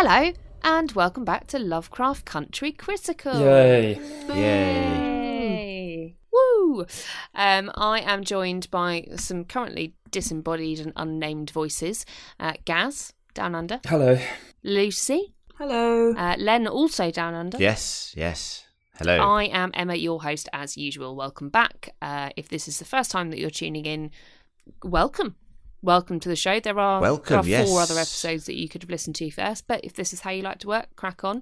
Hello, and welcome back to Lovecraft Country Critical. Yay. Yay. Yay. Woo! Um, I am joined by some currently disembodied and unnamed voices. Uh, Gaz, down under. Hello. Lucy. Hello. Uh, Len, also down under. Yes, yes. Hello. I am Emma, your host, as usual. Welcome back. Uh, if this is the first time that you're tuning in, welcome. Welcome to the show. There are, Welcome, there are yes. four other episodes that you could have listened to first, but if this is how you like to work, crack on.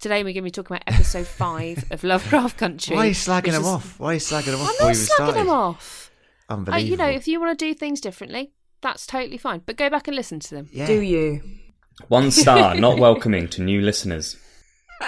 Today we're going to be talking about episode five of Lovecraft Country. Why are you slagging them is- off? Why are you slagging them off I'm not you even slagging started? them off. Uh, you know, if you want to do things differently, that's totally fine. But go back and listen to them. yeah. Do you? One star, not welcoming to new listeners.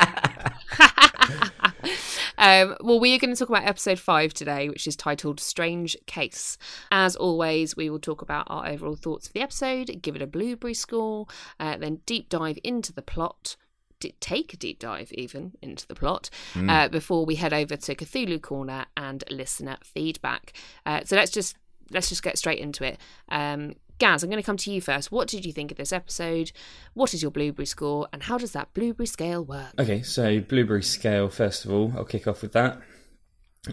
Um, well, we are going to talk about episode five today, which is titled Strange Case. As always, we will talk about our overall thoughts of the episode, give it a blueberry score, uh, then deep dive into the plot. d- Take a deep dive even into the plot uh, before we head over to Cthulhu Corner and listener feedback. Uh, so let's just let's just get straight into it. Um, Gaz, I'm going to come to you first. What did you think of this episode? What is your blueberry score, and how does that blueberry scale work? Okay, so blueberry scale, first of all, I'll kick off with that.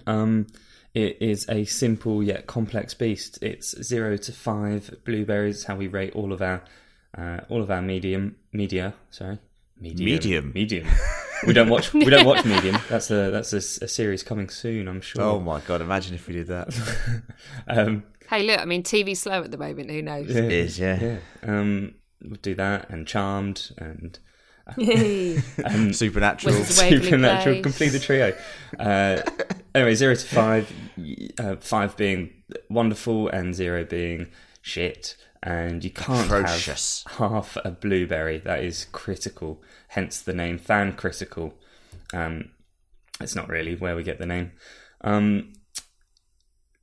Um, it is a simple yet complex beast. It's zero to five blueberries. How we rate all of our uh, all of our medium media. Sorry, medium. Medium. Medium. we don't watch. We don't watch medium. That's a that's a, s- a series coming soon. I'm sure. Oh my god! Imagine if we did that. Um, Hey, look, I mean, TV's slow at the moment. Who knows? yeah, It is, yeah. yeah. Um, we'll do that and charmed and Yay. Supernatural. Wizards of Waverly supernatural, Place. complete the trio. Uh, anyway, zero to five, uh, five being wonderful and zero being shit, and you can't Atrocious. have half a blueberry. That is critical. Hence the name fan critical. Um, it's not really where we get the name. Um,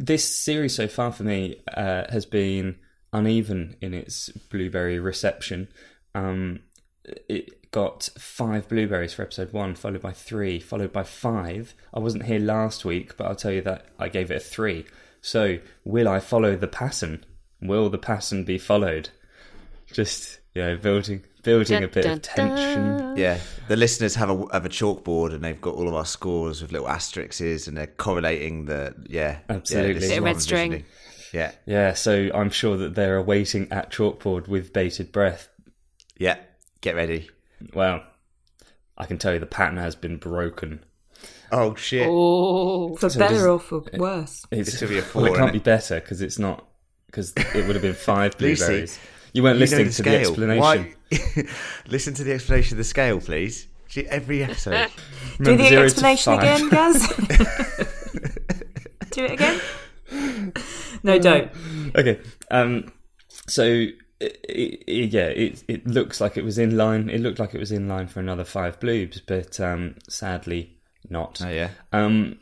this series so far for me uh, has been uneven in its blueberry reception. Um, it got five blueberries for episode one, followed by three, followed by five. I wasn't here last week, but I'll tell you that I gave it a three. So, will I follow the pattern? Will the pattern be followed? Just you know, building building a bit Dun, of tension. dun. Yeah, the listeners have a have a chalkboard and they've got all of our scores with little asterisks and they're correlating the yeah Absolutely. Yeah, this is Bit of what red string. envisioning. Yeah, Yeah, so I'm sure that they're awaiting at chalkboard with bated breath. yeah. Get ready. Well, I can tell you the pattern has been broken. Oh shit! Oh, For So better or for worse. It's, This could be a well, four, it can't innit? be better because it's not because it would have been five Lucy, blueberries. You weren't You know listening the to the scale. explanation. Why? Listen to the explanation of the scale, please. Gee, Every episode. Do the explanation again, Gaz. Do it again. No, don't. Okay. Um. So it, it, yeah, it it looks like it was in line. It looked like it was in line for another five bloobs, but um, sadly not. oh yeah. Um,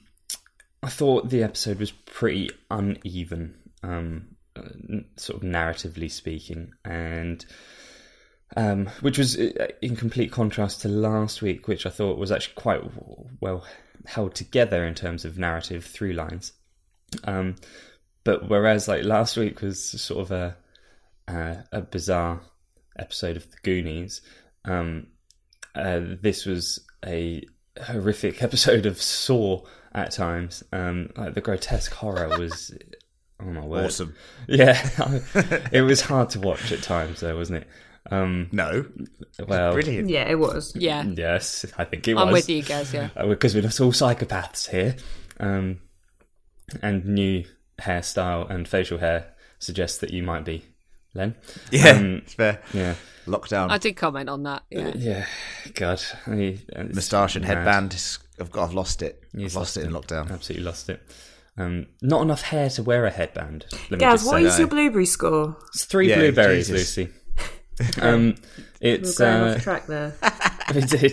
I thought the episode was pretty uneven, um, uh, n- sort of narratively speaking, and um, which was uh, in complete contrast to last week, which I thought was actually quite well held together in terms of narrative through lines. Um, but whereas like last week was sort of a uh, a bizarre episode of the Goonies, um, uh, this was a horrific episode of Saw at times. Um, like the grotesque horror was, oh my word, Awesome. Yeah, it was hard to watch at times, though, wasn't it? Um, No. well, Brilliant. Yeah, it was. yeah. Yes, I think it was. I'm with you guys. Yeah. because we're not all psychopaths here. Um, and new hairstyle and facial hair suggests that you might be, Len. Yeah. Um, it's fair. Yeah, Lockdown. I did comment on that. Yeah. yeah. God, I, it's Moustache and mad. headband. I've got. I've lost it. He's I've lost it in lockdown. Absolutely lost it. Um, not enough hair to wear a headband. Let me Gaz, just what say. is no. your blueberry score? It's three Yeah, blueberries, Jesus. Lucy. Um, We're it's going uh, off track there. we did.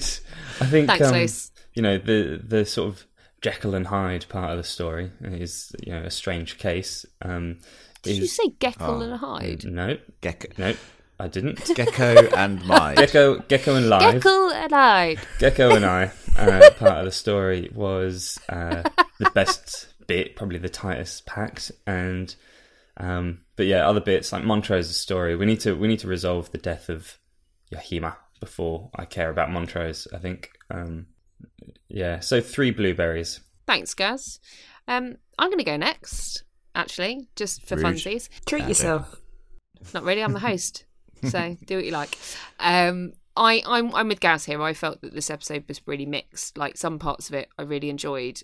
I think Thanks, um, Luce. you know the the sort of Jekyll and Hyde part of the story is you know a strange case. Um, Did you say Geckle Oh. and Hyde? no, Gecko, no, I didn't. gecko and my. Gecko, Gecko and Live. Geckle and Hyde. Gecko and I, uh, part of the story was uh, the best bit, probably the tightest packed, and um, but yeah, other bits like Montrose's story. We need to we need to resolve the death of Yahima before I care about Montrose. I think. Um, yeah, so three blueberries. Thanks, Gaz. Um, I'm going to go next, actually, just for Rude. funsies. Treat yourself. Not really. I'm the host, so do what you like. Um, I, I'm I'm with Gaz here. I felt that this episode was really mixed. Like some parts of it, I really enjoyed,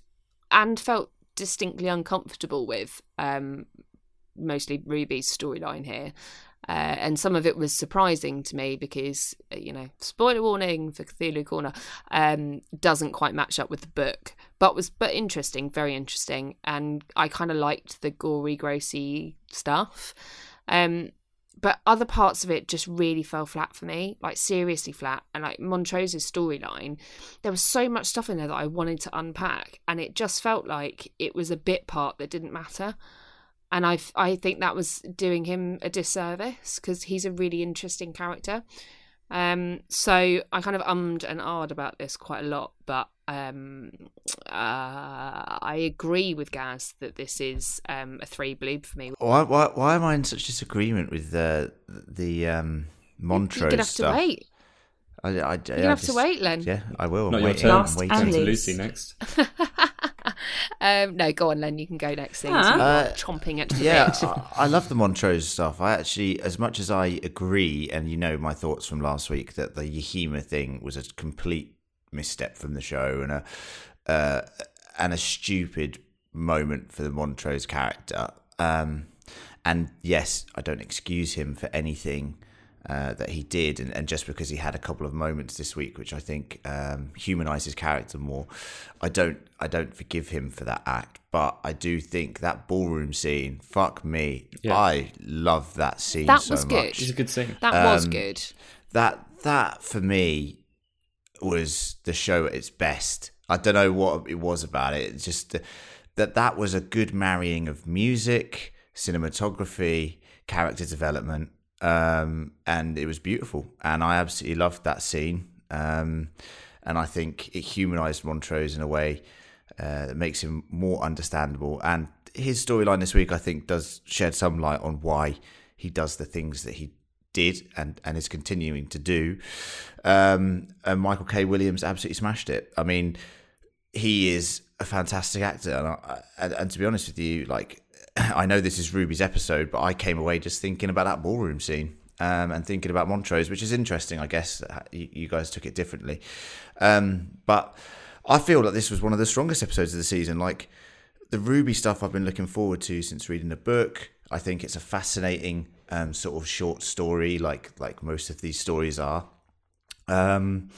and felt distinctly uncomfortable with. Um, mostly Ruby's storyline here. Uh, and some of it was surprising to me because, uh, you know, spoiler warning for Cthulhu Corner, um, doesn't quite match up with the book, but was but interesting, very interesting, and I kind of liked the gory, grossy stuff. Um, but other parts of it just really fell flat for me, like seriously flat. And like Montrose's storyline, there was so much stuff in there that I wanted to unpack, and it just felt like it was a bit part that didn't matter. And I, I think that was doing him a disservice because he's a really interesting character. Um, so I kind of ummed and ahed about this quite a lot, but um, uh, I agree with Gaz that this is um, a three bloob for me. Why, why, why am I in such disagreement with the the um, Montrose You're gonna have stuff? to wait. I, I, I, You're gonna have to wait, Len. Yeah, I will. I'm Not your waiting. turn. I'm Last waiting. and Turn to. Lucy next. um, no, go on, Len. You can go next. Thing. Huh? Uh, chomping at the Yeah, bit. I, I love the Montrose stuff. I actually, as much as I agree, and you know my thoughts from last week, that the Yahima thing was a complete misstep from the show and a uh, and a stupid moment for the Montrose character. Um, and yes, I don't excuse him for anything uh, that he did, and, and just because he had a couple of moments this week, which I think um, humanized his character more, I don't I don't forgive him for that act. But I do think that ballroom scene, fuck me, Yeah. I love that scene That so was good. much. It's a good scene. that was um, good. That that for me was the show at its best. I don't know what it was about it. It's just that that was a good marrying of music, cinematography, character development, um, and it was beautiful. And I absolutely loved that scene. Um, and I think it humanized Montrose in a way uh, that makes him more understandable. And his storyline this week, I think, does shed some light on why he does the things that he did and, and is continuing to do. Um, and Michael K. Williams absolutely smashed it. I mean, he is a fantastic actor, and, I, and, and to be honest with you, like I know this is Ruby's episode, but I came away just thinking about that ballroom scene. Um, and thinking about Montrose, which is interesting, I guess you, you guys took it differently, um, but I feel that this was one of the strongest episodes of the season. Like the Ruby stuff, I've been looking forward to since reading the book. I think it's a fascinating um, sort of short story, like like most of these stories are. Um,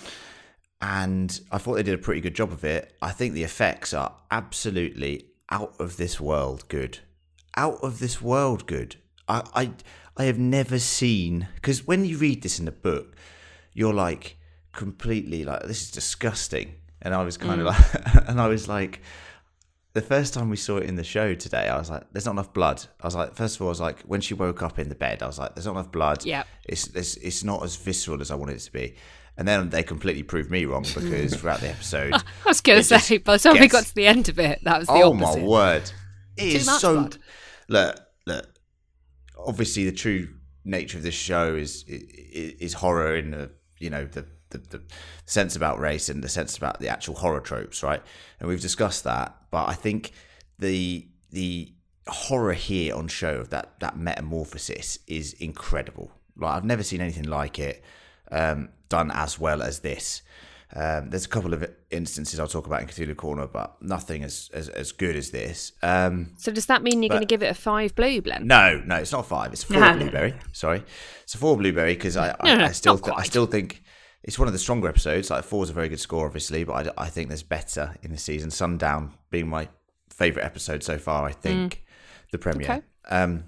and I thought they did a pretty good job of it. I think the effects are absolutely out of this world good, out of this world good. I I, I have never seen because when you read this in the book, you're like completely like this is disgusting, and I was kind of like, and I was like. The first time we saw it in the show today, I was like, "There's not enough blood." I was like, first of all, I was like, when she woke up in the bed, I was like, "There's not enough blood." Yeah, it's it's, it's not as visceral as I wanted it to be. And then they completely proved me wrong because throughout the episode, I was going to say, by the time we got to the end of it, that was the oh opposite. my word, it is much so. blood. Look, look. Obviously, the true nature of this show is is, is horror in the you know the, the the sense about race and the sense about the actual horror tropes, right? And we've discussed that, but I think the the horror here on show of that that metamorphosis is incredible. Like I've never seen anything like it um, done as well as this. Um, there's a couple of instances I'll talk about in Cthulhu Corner, but nothing as as, as good as this. Um, So does that mean you're going to give it a five blue blend? no, no, it's not five. It's four No, no, blueberry. Sorry, it's a four blueberry because I, I, I still, th- I still think it's one of the stronger episodes. Like four is a very good score, obviously, but I, I think there's better in the season. Sundown being my favorite episode so far. I think the premiere. Okay. Um,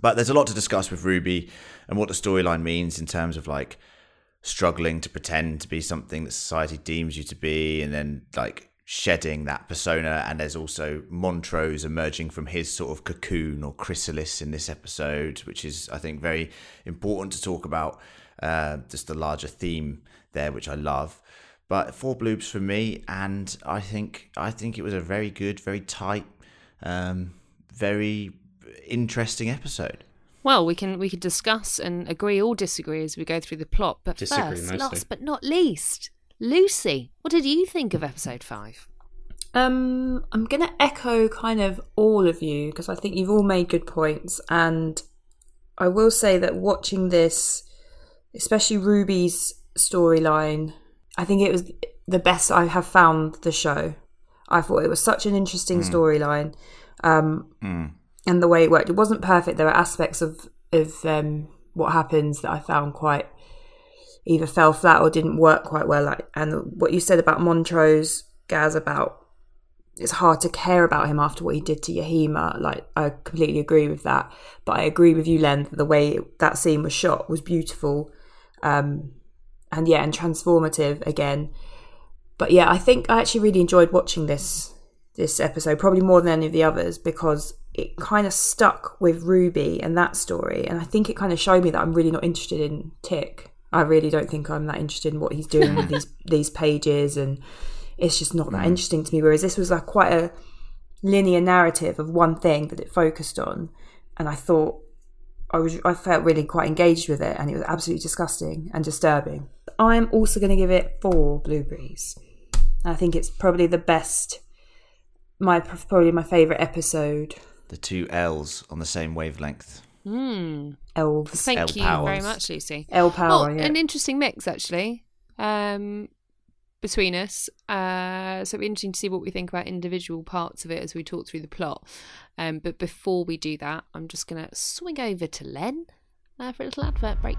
but there's a lot to discuss with Ruby and what the storyline means in terms of like struggling to pretend to be something that society deems you to be, and then like shedding that persona. And there's also Montrose emerging from his sort of cocoon or chrysalis in this episode, which is I think very important to talk about. Uh, just the larger theme there, which I love. But four bloobs for me, and I think I think it was a very good, very tight, um, very interesting episode. Well, we can we can discuss and agree or disagree as we go through the plot. But Disagree first, mostly. last but not least, Lucy, what did you think of episode five? Um, I'm going to echo kind of all of you because I think you've all made good points. And I will say that watching this, especially Ruby's storyline, I think it was the best I have found the show. I thought it was such an interesting storyline. Um, and the way it worked, it wasn't perfect. There were aspects of of um, what happens that I found quite either fell flat or didn't work quite well. Like, and what you said about Montrose, Gaz, about it's hard to care about him after what he did to Yahima. Like, I completely agree with that. But I agree with you, Len, that the way that scene was shot was beautiful. Um, and yeah, and transformative again. But yeah, I think I actually really enjoyed watching this this episode, probably more than any of the others, because it kind of stuck with Ruby and that story. And I think it kind of showed me that I'm really not interested in Tick. I really don't think I'm that interested in what he's doing with these these pages and it's just not that interesting to me. Whereas this was like quite a linear narrative of one thing that it focused on, and I thought I was I felt really quite engaged with it, and it was absolutely disgusting and disturbing. I'm also going to give it four blueberries. I think it's probably the best, my probably my favorite episode. The two L's on the same wavelength. Hmm. Elves, Thank L you very much, Lucy. L power. well, yeah. an interesting mix actually um, between us. Uh, so it'll be interesting to see what we think about individual parts of it as we talk through the plot. Um, but before we do that, I'm just going to swing over to Len uh, for a little advert break.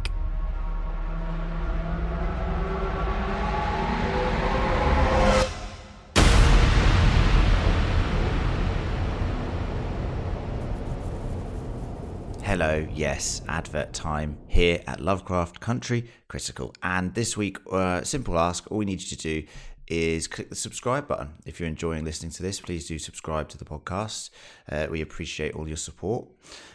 Hello, yes, advert time here at Lovecraft Country Critical. And this week, uh, simple ask all we need you to do is click the subscribe button. If you're enjoying listening to this, please do subscribe to the podcast. Uh, we appreciate all your support.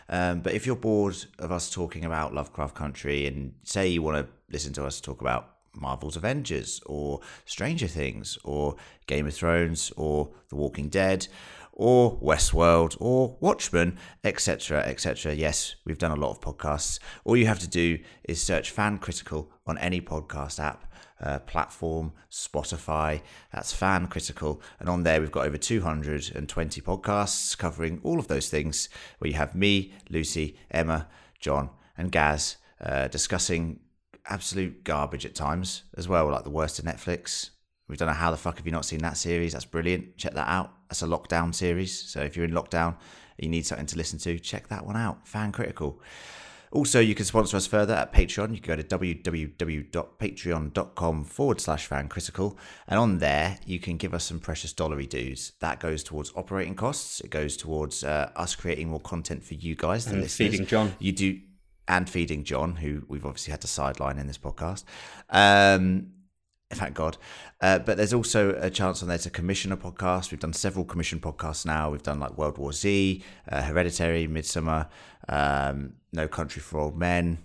Um, but if you're bored of us talking about Lovecraft Country and say you want to listen to us talk about Marvel's Avengers or Stranger Things or Game of Thrones or The Walking Dead or Westworld or Watchmen, etc., etc. Yes, we've done a lot of podcasts. All you have to do is search Fan Critical on any podcast app, uh, platform, Spotify. That's Fan Critical. And on there, we've got over 220 podcasts covering all of those things where you have me, Lucy, Emma, John, and Gaz uh, discussing absolute garbage at times as well, like the worst of Netflix. We don't know how the fuck have you not seen that series. That's brilliant. Check that out. That's a lockdown series. So if you're in lockdown and you need something to listen to, check that one out. Fan critical. Also, you can sponsor us further at Patreon. You can go to www.patreon.com forward slash fan critical. And on there, you can give us some precious dollary dues. That goes towards operating costs. It goes towards uh, us creating more content for you guys, the And listeners. feeding John. You do, and feeding John, who we've obviously had to sideline in this podcast. Um, thank God. Uh, but there's also a chance on there to commission a podcast. We've done several commission podcasts now. We've done like World War Z, uh, Hereditary, Midsommar, um, No Country for Old Men.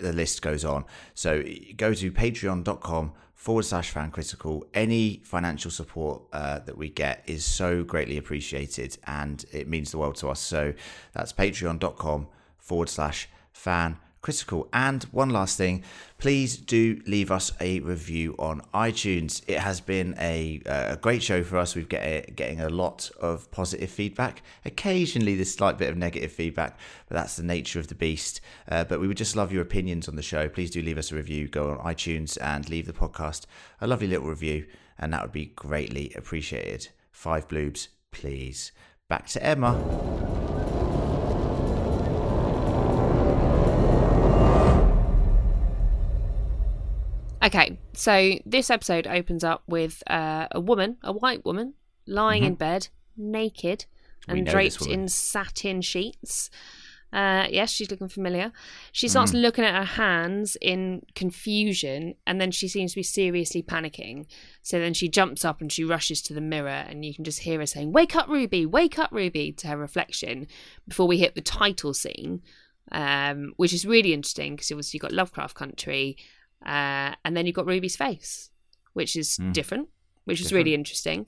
The list goes on. So go to patreon.com forward slash fan critical. Any financial support uh, that we get is so greatly appreciated and it means the world to us. So that's patreon.com forward slash fan critical. And one last thing, please do leave us a review on iTunes. It has been a, a great show for us. We've get getting a lot of positive feedback. Occasionally, this slight bit of negative feedback, but that's the nature of the beast. Uh, but we would just love your opinions on the show. Please do leave us a review. Go on iTunes and leave the podcast a lovely little review, and that would be greatly appreciated. Five bloobs, please. Back to Emma. Okay, so this episode opens up with uh, a woman, a white woman, lying in bed, naked Mm-hmm. And draped in satin sheets. Uh, yes, she's looking familiar. She starts Mm. looking at her hands in confusion, and then she seems to be seriously panicking. So then she jumps up and she rushes to the mirror, and you can just hear her saying, "Wake up, Ruby! Wake up, Ruby!" to her reflection before we hit the title scene, um, which is really interesting because obviously you've got Lovecraft Country, uh, and then you've got Ruby's face, which is different, which is really interesting.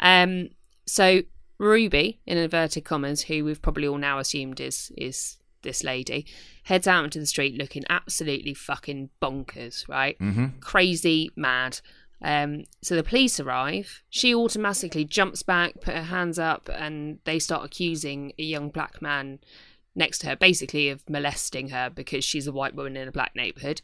Um, so Ruby, in inverted commas, who we've probably all now assumed is is this lady, heads out into the street looking absolutely fucking bonkers, right? Mm-hmm. Crazy, mad. Um, so the police arrive. She automatically jumps back, put her hands up, and they start accusing a young black man next to her, basically of molesting her because she's a white woman in a black neighborhood,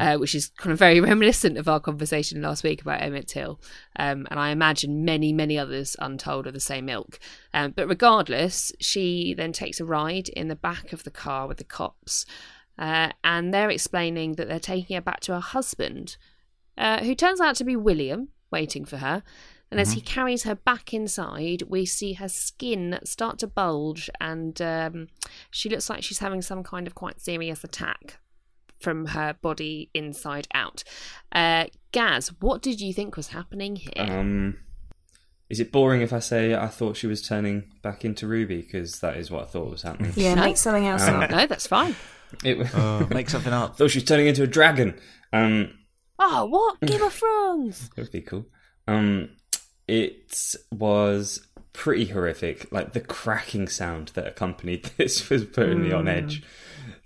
uh, which is kind of very reminiscent of our conversation last week about Emmett Till. Um, and I imagine many, many others untold of the same ilk. Um, but regardless, she then takes a ride in the back of the car with the cops. Uh, and they're explaining that they're taking her back to her husband, uh, who turns out to be William, waiting for her. And as he carries her back inside, we see her skin start to bulge, and um, she looks like she's having some kind of quite serious attack from her body inside out. Uh, Gaz, what did you think was happening here? Um, is it boring if I say I thought she was turning back into Ruby? Because that is what I thought was happening. Yeah, No. make something else Um, up. no, that's fine. It, Oh, make something I up. thought she was turning into a dragon. Um, Oh, what? Game of Thrones! that would be cool. Um, it was pretty horrific. Like the cracking sound that accompanied this was putting me on hmm. edge.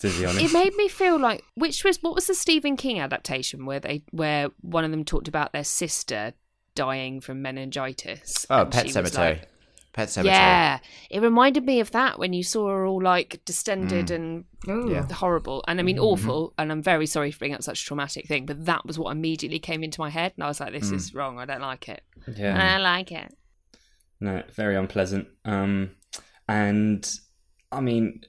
To be honest, It made me feel like which was what was the Stephen King adaptation where they where one of them talked about their sister dying from meningitis. Oh, Pet Sematary. like- Pet Sematary. Yeah, it reminded me of that when you saw her all like distended Mm. and Ooh. Yeah. horrible. And I Mm-hmm. mean, awful. And I'm very sorry for bringing up such a traumatic thing, but that was what immediately came into my head, and I was like, "This Mm. is wrong. I don't like it. yeah. I don't like it." No, very unpleasant. Um, and I mean,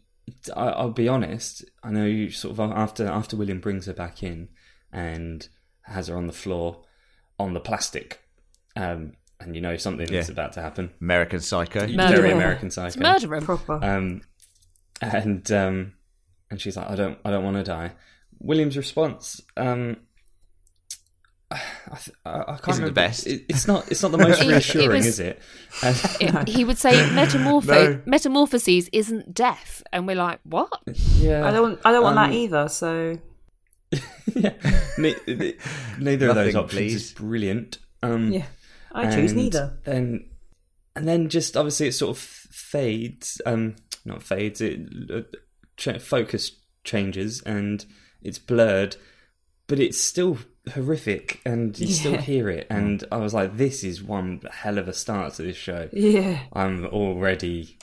I, I'll be honest. I know you sort of after after William brings her back in and has her on the floor on the plastic, um, and you know something is about to happen. American Psycho. Murder. Very Yeah. American It's Psycho. murder 'em. Proper. Um, and um, and she's like, I don't, I don't want to die. William's response, um, I, th- I, I can't Isn't the remember. best. It, it's not. It's not the most It- it reassuring, was- is it? Uh, It- he would say metamorpho- No. metamorphoses isn't death, and we're like, "What?" yeah, I don't. I don't want Um, that either. So yeah. Ne- ne- neither of those options please. is brilliant. Um, yeah, I choose and neither. Then, and then just obviously it sort of fades. Um, not fades. It uh, ch- focus changes and it's blurred, but it's still horrific, and you still hear it. And I was like, this is one hell of a start to this show. Yeah. I'm already.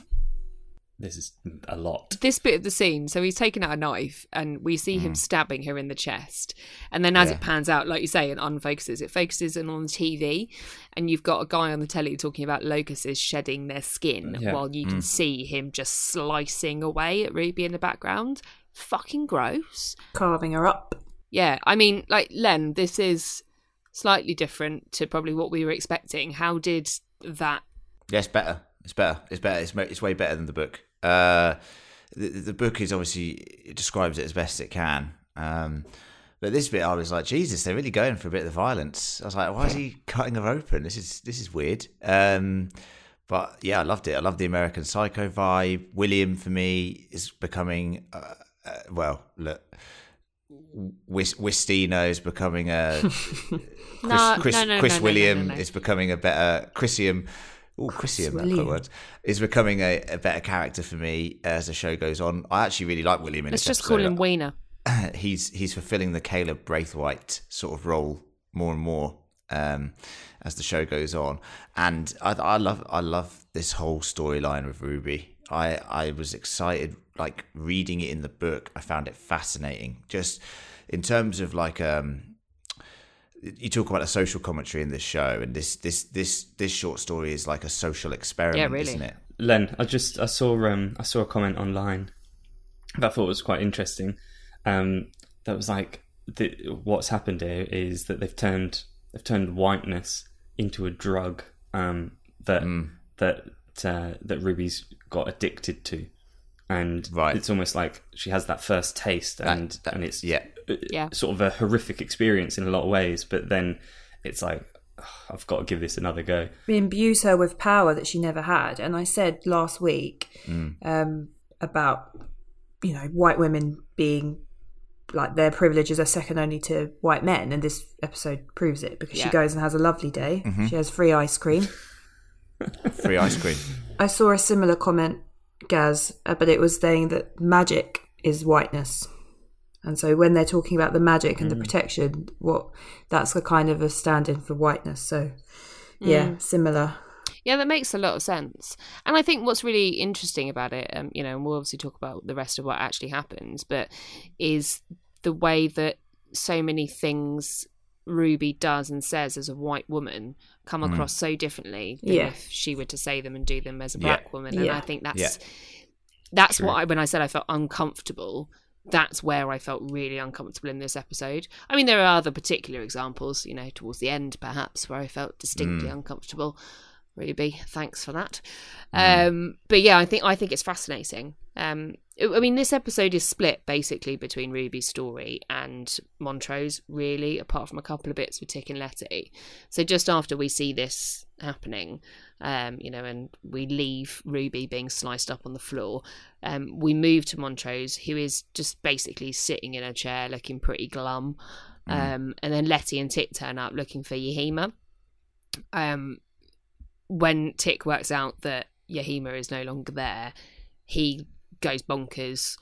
This is a lot. this bit of the scene, so he's taken out a knife and we see him mm. stabbing her in the chest. And then as Yeah. it pans out, like you say, it unfocuses. It focuses in on the TV, and you've got a guy on the telly talking about locusts shedding their skin Yeah. while you can mm. see him just slicing away at Ruby in the background. Fucking gross. Carving her up. Yeah, I mean, like Len, this is slightly different to probably what we were expecting. How did that? Yeah, it's better. It's better. It's better. It's, it's way better than the book. Uh, the, the book is obviously it describes it as best it can. Um, but this bit, I was like, Jesus, they're really going for a bit of the violence. I was like, why is he cutting her open? This is this is weird. Um, but yeah, I loved it. I love the American Psycho vibe. William for me is becoming, uh, uh, well, look, Wis- Wistino is becoming a Chris, No, Chris, no, no, Chris William is becoming a better Chrisium. Oh, Chrisium, that William. works. Is becoming a, a better character for me as the show goes on. I actually really like William in Let's just call him Wiener. he's he's fulfilling the Caleb Braithwhite sort of role more and more um, as the show goes on, and I, I love I love this whole storyline with Ruby. I I was excited like reading it in the book. I found it fascinating, just in terms of like um. You talk about a social commentary in this show, and this this this this short story is like a social experiment, Yeah, really. isn't it? Len, I just I saw um I saw a comment online that I thought was quite interesting. Um, that was like the, what's happened here is that they've turned they've turned whiteness into a drug um, that that uh, that Ruby's got addicted to, and Right. it's almost like she has that first taste, and that- and it's yeah. Yeah. sort of a horrific experience in a lot of ways, but then it's like "Ugh, I've got to give this another go. We imbues her with power that she never had. And I said last week Mm. um, about, you know, white women being like their privileges are second only to white men. And this episode proves it because she goes and has a lovely day. Mm-hmm. She has free ice cream. Free ice cream. I saw a similar comment Gaz, uh, but it was saying that magic is whiteness. And so when they're talking about the magic and the hmm. protection, what that's a kind of a stand-in for whiteness. So yeah, hmm. similar. Yeah, that makes a lot of sense. And I think what's really interesting about it, um, you know, and we'll obviously talk about the rest of what actually happens, but is the way that so many things Ruby does and says as a white woman come hmm. across so differently than Yeah. if she were to say them and do them as a Yeah. black woman. And Yeah. I think that's Yeah. that's what I when I said I felt uncomfortable. That's where I felt really uncomfortable in this episode. I mean, there are other particular examples, you know, towards the end perhaps, where I felt distinctly uncomfortable. Ruby, thanks for that. Um, but yeah, I think I think it's fascinating. Um, I I mean, this episode is split basically between Ruby's story and Montrose, really, apart from a couple of bits with Tick and Letty. So just after we see this happening, um, you know, and we leave Ruby being sliced up on the floor, um, we move to Montrose, who is just basically sitting in a chair looking pretty glum. Um, and then Letty and Tick turn up looking for Yahima. Um, when Tick works out that Yahima is no longer there, he goes bonkers,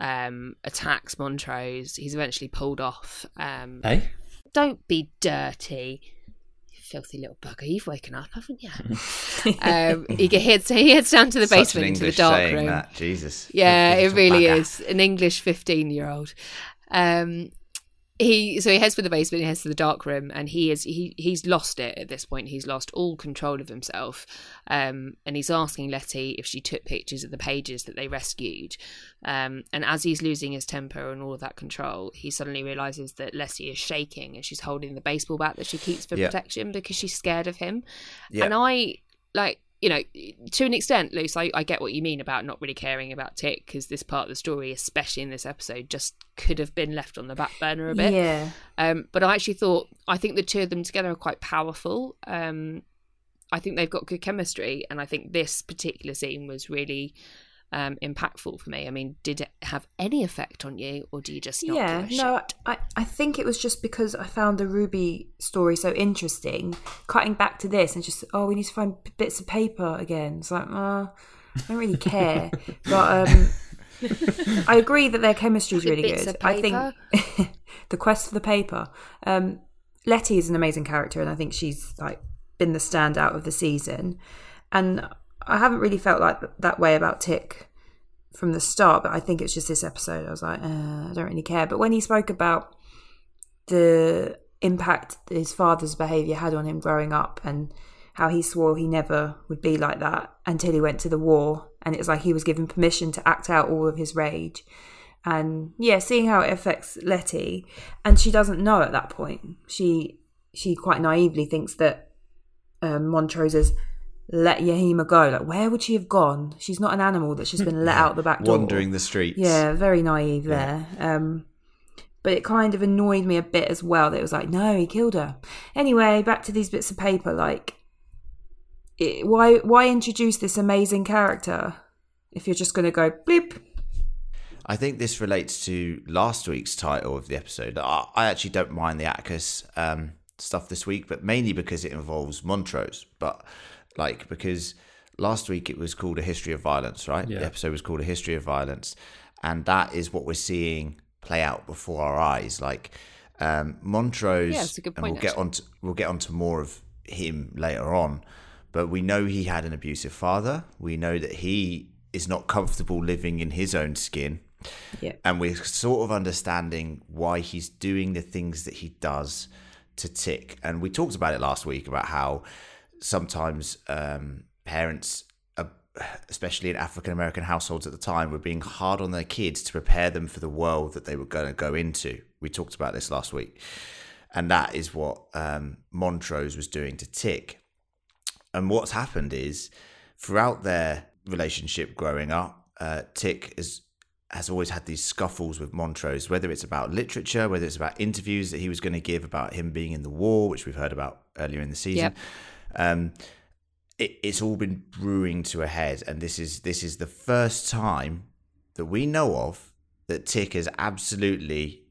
um, attacks Montrose. He's eventually pulled off. Um, Eh? Don't be dirty. Filthy little bugger, you've woken up, haven't you? um, he heads he heads down to the basement into the dark room. That. Jesus. Yeah, it really bugger. is an English fifteen-year-old. Um, he so he heads for the basement, he heads to the dark room, and he is he he's lost it at this point. He's lost all control of himself, um, and he's asking Letty if she took pictures of the pages that they rescued. Um, and as he's losing his temper and all of that control, he suddenly realizes that Letty is shaking and she's holding the baseball bat that she keeps for Yeah. protection because she's scared of him. Yeah. And I like you know, to an extent, Luce, I, I get what you mean about not really caring about Tick because this part of the story, especially in this episode, just could have been left on the back burner a bit. Yeah. Um, but I actually thought I think the two of them together are quite powerful. Um, I think they've got good chemistry, and I think this particular scene was really um, impactful for me. I mean, did it have any effect on you, or do you just not yeah, no? I, I think it was just because I found the Ruby story so interesting. Cutting back to this and just, oh, we need to find p- bits of paper again. It's like, uh, I don't really care. but um, I agree that their chemistry is really good. I think the quest for the paper. Um, Letty is an amazing character, and I think she's like been the standout of the season. And I haven't really felt like that way about Tick from the start, but I think it's just this episode. I was like, uh, I don't really care. But when he spoke about the impact his father's behaviour had on him growing up and how he swore he never would be like that until he went to the war, and it was like he was given permission to act out all of his rage. And yeah, seeing how it affects Letty, and she doesn't know at that point. She she quite naively thinks that um, let Yahima go. Like, where would she have gone? She's not an animal that's just been let out the back door. Wandering the streets. Yeah, very naive there. Um, but it kind of annoyed me a bit as well that it was like, no, he killed her. Anyway, back to these bits of paper. Like, it, why why introduce this amazing character if you're just going to go bleep? I think this relates to last week's title of the episode. I, I actually don't mind the Atticus um, stuff this week, but mainly because it involves Montrose. But like because last week it was called a history of violence, right? Yeah. The episode was called a history of violence, and that is what we're seeing play out before our eyes. Like um, Montrose, Yeah, it's a good and we'll get on to, we'll get onto more of him later on. But we know he had an abusive father. We know that he is not comfortable living in his own skin Yeah. and we're sort of understanding why he's doing the things that he does to tick. And we talked about it last week about how sometimes um, parents, uh, especially in African American households at the time, were being hard on their kids to prepare them for the world that they were going to go into. We talked about this last week. And that is what um, Montrose was doing to Tick. And what's happened is throughout their relationship growing up, uh, Tick is has always had these scuffles with Montrose, whether it's about literature, whether it's about interviews that he was going to give about him being in the war, which we've heard about earlier in the season. Yep. Um, it, it's all been brewing to a head, and this is this is the first time that we know of that Tick has absolutely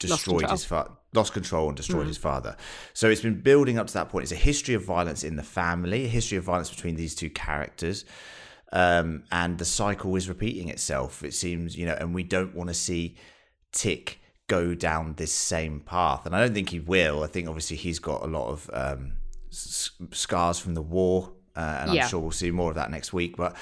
destroyed his father, lost control and destroyed his father. So it's been building up to that point. It's a history of violence in the family, a history of violence between these two characters. um, and the cycle is repeating itself. It seems, you know, and we don't want to see Tick go down this same path, and I don't think he will. I think obviously he's got a lot of um, scars from the war, uh, and Yeah. I'm sure we'll see more of that next week. But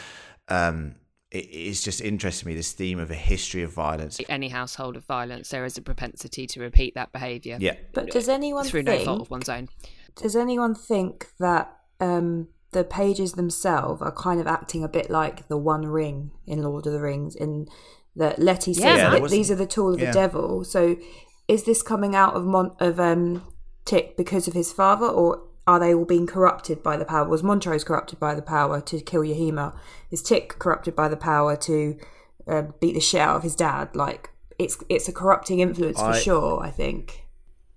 um, it, it's just interesting to me this theme of a history of violence. Any household of violence, there is a propensity to repeat that behaviour. Yeah, But does anyone Through think? no fault of one's own. Does anyone think that um, the pages themselves are kind of acting a bit like the One Ring in Lord of the Rings? In that Letty says Yeah. Yeah, that that these are the tool of yeah. the devil. So, is this coming out of Mon- of um, Tick because of his father, or are they all being corrupted by the power? Was Montrose corrupted by the power to kill Yahima? Is Tick corrupted by the power to uh, beat the shit out of his dad? Like it's it's a corrupting influence for I- sure. I think.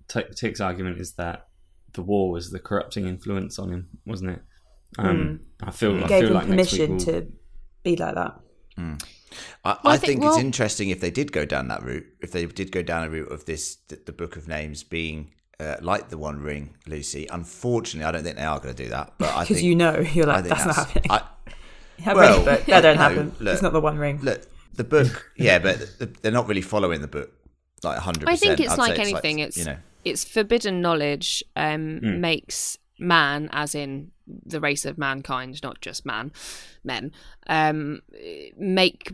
T- Tick's argument is that the war was the corrupting influence on him, wasn't it? Um, I feel, I Hmm. Gave feel him like next week permission we'll, to be like that. I, Well, I I think, think- it's interesting if they did go down that route. If they did go down a route of this, the, the Book of Names being uh, like the One Ring, Lucy. Unfortunately, I don't think they are going to do that. But I Because think you know, you're like, think that's, not happening. I, Have well, read the. That don't no, happen. look- it's not the One Ring. look the book. Yeah, but the, they're not really following the book like hundred. I think it's like anything. It's you know. it's forbidden knowledge um, Hmm. makes man, as in the race of mankind, not just man, men, um, make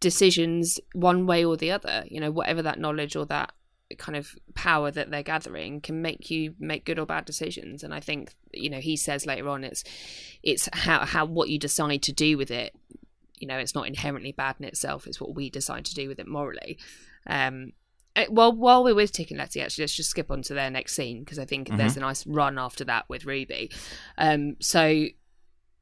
decisions one way or the other. You know, whatever that knowledge or that kind of power that they're gathering can make you make good or bad decisions. And I think you know he says later on it's it's how how what you decide to do with it. You know, it's not inherently bad in itself. It's what we decide to do with it morally. Um, uh, well, while we're with Tick and Letty, actually, let's just skip on to their next scene because I think there's a nice run after that with Ruby. Um, so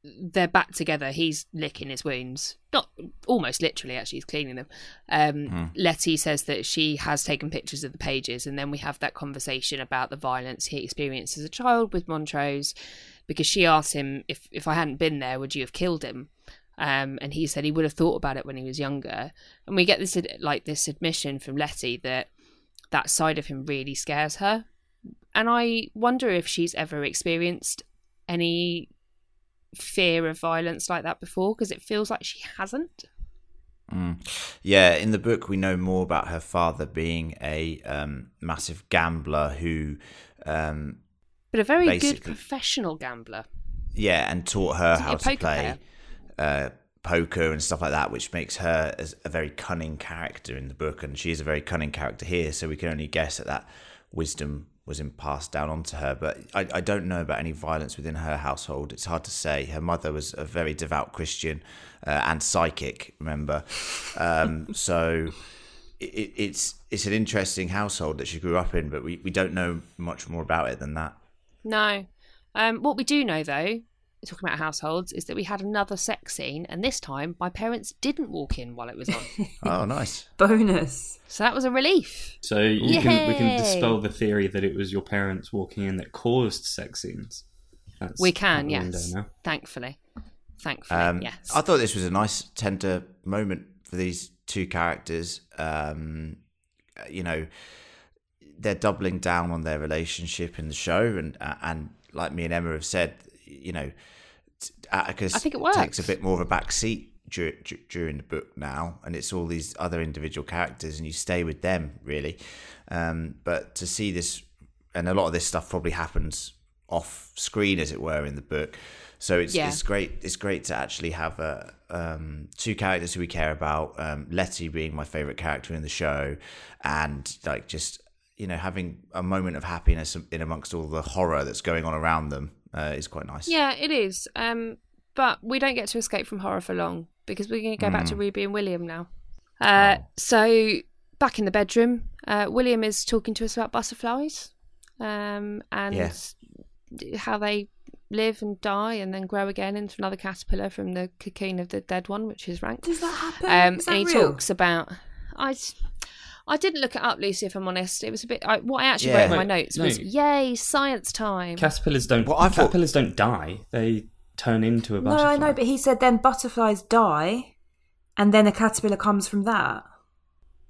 they're back together. He's licking his wounds, not almost literally. Actually, he's cleaning them. Um, Letty says that she has taken pictures of the pages, and then we have that conversation about the violence he experienced as a child with Montrose, because she asked him if if I hadn't been there, would you have killed him? Um, and he said he would have thought about it when he was younger. And we get this like this admission from Letty that that side of him really scares her. And I wonder if she's ever experienced any fear of violence like that before because it feels like she hasn't. Yeah, in the book, we know more about her father being a um, massive gambler who, um, But a very good professional gambler. yeah, and taught her Isn't how to play uh, poker and stuff like that, which makes her a very cunning character in the book, and she is a very cunning character here. So we can only guess at that wisdom was in passed down onto her. But I, I don't know about any violence within her household. It's hard to say. Her mother was a very devout Christian uh, and psychic. Remember, um, so it, it's it's an interesting household that she grew up in, but we, we don't know much more about it than that. No. Um, what we do know, though, talking about households, is that we had another sex scene, and this time my parents didn't walk in while it was on. Oh, nice. Bonus. so that was a relief. So you can we can dispel the theory that it was your parents walking in that caused sex scenes. That's We out can, the window yes. now. Thankfully. Thankfully, Um, yes. I thought this was a nice tender moment for these two characters. Um, you know, they're doubling down on their relationship in the show, and uh, and like me and Emma have said, you know, Atticus I think it takes a bit more of a back seat dur- dur- during the book now, and it's all these other individual characters, and you stay with them really. Um, but to see this, and a lot of this stuff probably happens off screen, as it were, in the book. So it's Yeah. it's great. It's great to actually have a, um, two characters who we care about. Um, Letty being my favorite character in the show, and like just you know having a moment of happiness in amongst all the horror that's going on around them uh, is quite nice. Yeah, it is. Um, but we don't get to escape from horror for long because we're going to go back to Hmm. Ruby and William now. Uh, Oh. So back in the bedroom, uh, William is talking to us about butterflies um, and Yeah. how they live and die and then grow again into another caterpillar from the cocoon of the dead one, which is rank. Does that happen? Um, Is that and he real? talks about. I, s- I didn't look it up, Lucy. If I'm honest, it was a bit. I, what I actually Yeah. wrote in my notes no. was "Yay, science time." Caterpillars don't. Well, I thought- caterpillars don't die. They turn into a butterfly. No. I know, but he said then butterflies die, and then a caterpillar comes from that.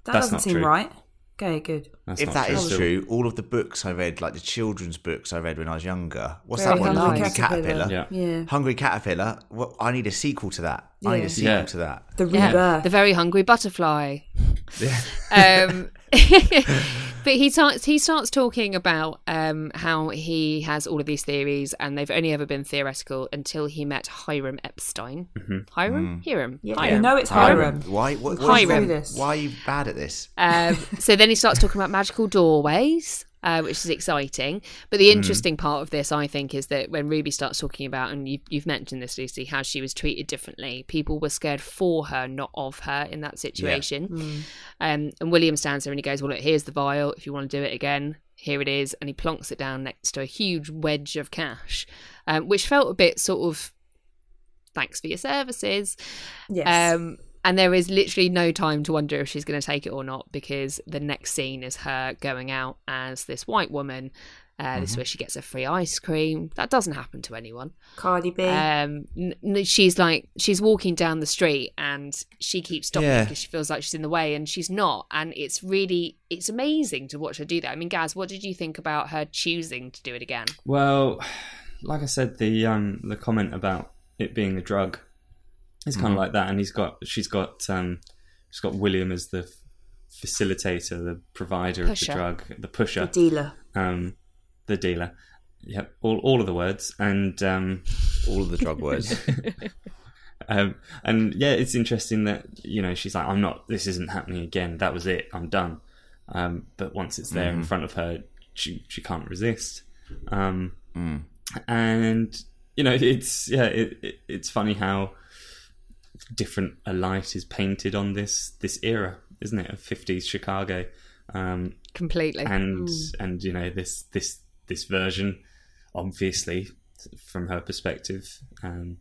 That That's doesn't not seem true. right. Okay, good. That's if not that true. is true, all of the books I read, like the children's books I read when I was younger, what's Very that one? Hungry Hungry Caterpillar. Caterpillar. Yeah. Yeah. Hungry Caterpillar. What? I need a sequel to that. I need a sequel Yeah. to that. The Yeah, rebirth. the very hungry butterfly. Yeah. um, but he starts he starts talking about um, how he has all of these theories and they've only ever been theoretical until he met Hiram Epstein. Hiram, Hiram, yeah, Hiram. you know it's Hiram. Hiram. Why? What, what- Through this. Why are you bad at this? Um, so then he starts talking about magical doorways, uh, which is exciting. But the interesting part of this, I think, is that when Ruby starts talking about, and you, you've mentioned this, Lucy, how she was treated differently. People were scared for her, not of her, in that situation. Um, and William stands there and he goes, "Well, look, here's the vial. If you want to do it again." Here it is, and he plonks it down next to a huge wedge of cash, um, which felt a bit sort of, thanks for your services. Yes. Um, and there is literally no time to wonder if she's going to take it or not because the next scene is her going out as this white woman. Uh, This is where she gets a free ice cream. That doesn't happen to anyone. Cardi B. Um, n- n- she's like she's walking down the street and she keeps stopping Yeah. because she feels like she's in the way, and she's not. And it's really it's amazing to watch her do that. I mean, Gaz, what did you think about her choosing to do it again? Well, like I said, the um the comment about it being a drug is kind of like that, and he's got she's got um she's got William as the facilitator, the provider Pusher. of the drug, the the pusher, dealer. um, the dealer. Yep, all all of the words, and um, All of the drug words. um, and yeah, it's interesting that you know she's like, I'm not. This isn't happening again. That was it. I'm done. Um, but once it's there in front of her, she she can't resist. Um, And you know, it's yeah, it, it, it's funny how different a light is painted on this this era, isn't it, of fifties Chicago. Um, Completely. and and you know this this this version obviously from her perspective um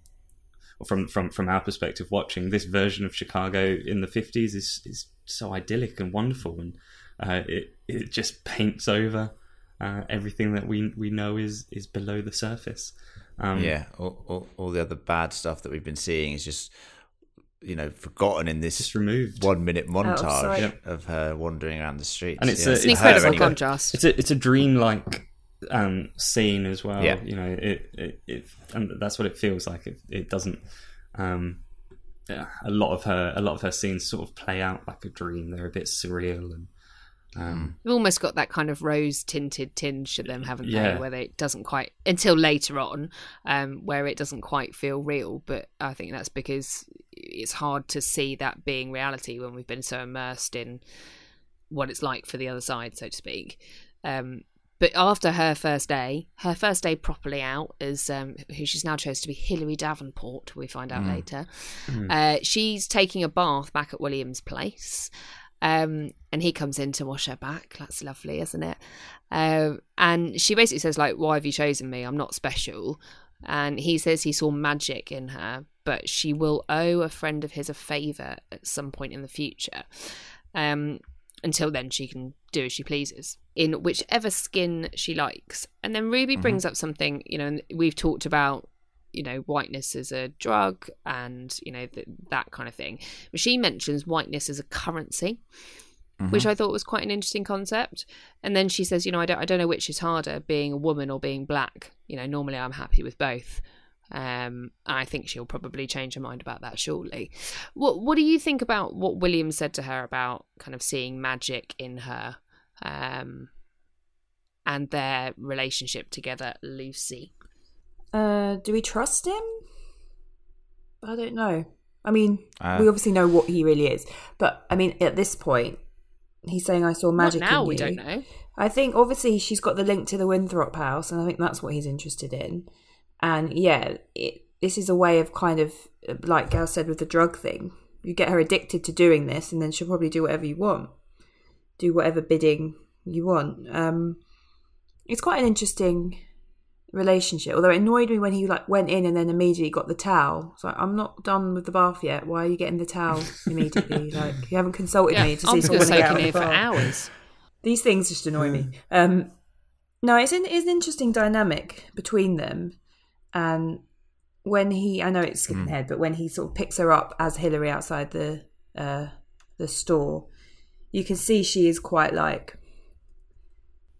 or from from from our perspective watching this version of chicago in the 50s is is so idyllic and wonderful and uh, it it just paints over uh, everything that we we know is is below the surface um yeah, all, all, all the other bad stuff that we've been seeing is just, you know, forgotten in this just removed one minute montage sight. Yep. of her wandering around the streets. And it's yeah. a- it's an it's her incredible anyway. contrast. it's a it's a dreamlike um scene as well Yeah. you know it, it it and that's what it feels like it, it doesn't um yeah, a lot of her a lot of her scenes sort of play out like a dream they're a bit surreal and um They've almost got that kind of rose tinted tinge to them, haven't Yeah. they? Where they, it doesn't quite until later on, um, where it doesn't quite feel real. But I think that's because it's hard to see that being reality when we've been so immersed in what it's like for the other side, so to speak. Um, but after her first day, her first day properly out as um, who she's now chose to be Hilary Davenport, we find out later. Uh, she's taking a bath back at William's place. Um, and he comes in to wash her back. That's lovely, isn't it? Um, and she basically says, like, why have you chosen me? I'm not special. And he says he saw magic in her, but she will owe a friend of his a favour at some point in the future. Um, until then, she can do as she pleases in whichever skin she likes. And then Ruby brings up something, you know, and we've talked about, you know, whiteness as a drug and, you know, th- that kind of thing. But she mentions whiteness as a currency, which I thought was quite an interesting concept. And then she says, you know, I don't, I don't know which is harder, being a woman or being black. You know, normally I'm happy with both. Um, I think she'll probably change her mind about that shortly. What What do you think about what William said to her about kind of seeing magic in her, um, and their relationship together, Lucy? Uh, do we trust him? I don't know. I mean, Uh, we obviously know what he really is, but I mean, at this point, he's saying, "I saw magic." Not now in we you." don't know. I think obviously she's got the link to the Winthrop house, and I think that's what he's interested in. And yeah, it, this is a way of kind of, like Gal said with the drug thing, you get her addicted to doing this, and then she'll probably do whatever you want, do whatever bidding you want. Um, it's quite an interesting relationship. Although it annoyed me when he like went in and then immediately got the towel. It's like I'm not done with the bath yet. Why are you getting the towel immediately? like you haven't consulted Yeah, me to see I'm if I going want to to get out in here for hours. These things just annoy me. Um, no, it's an, it's an interesting dynamic between them. And when he, I know it's skipping ahead, but when he sort of picks her up as Hillary outside the uh, the store, you can see she is quite like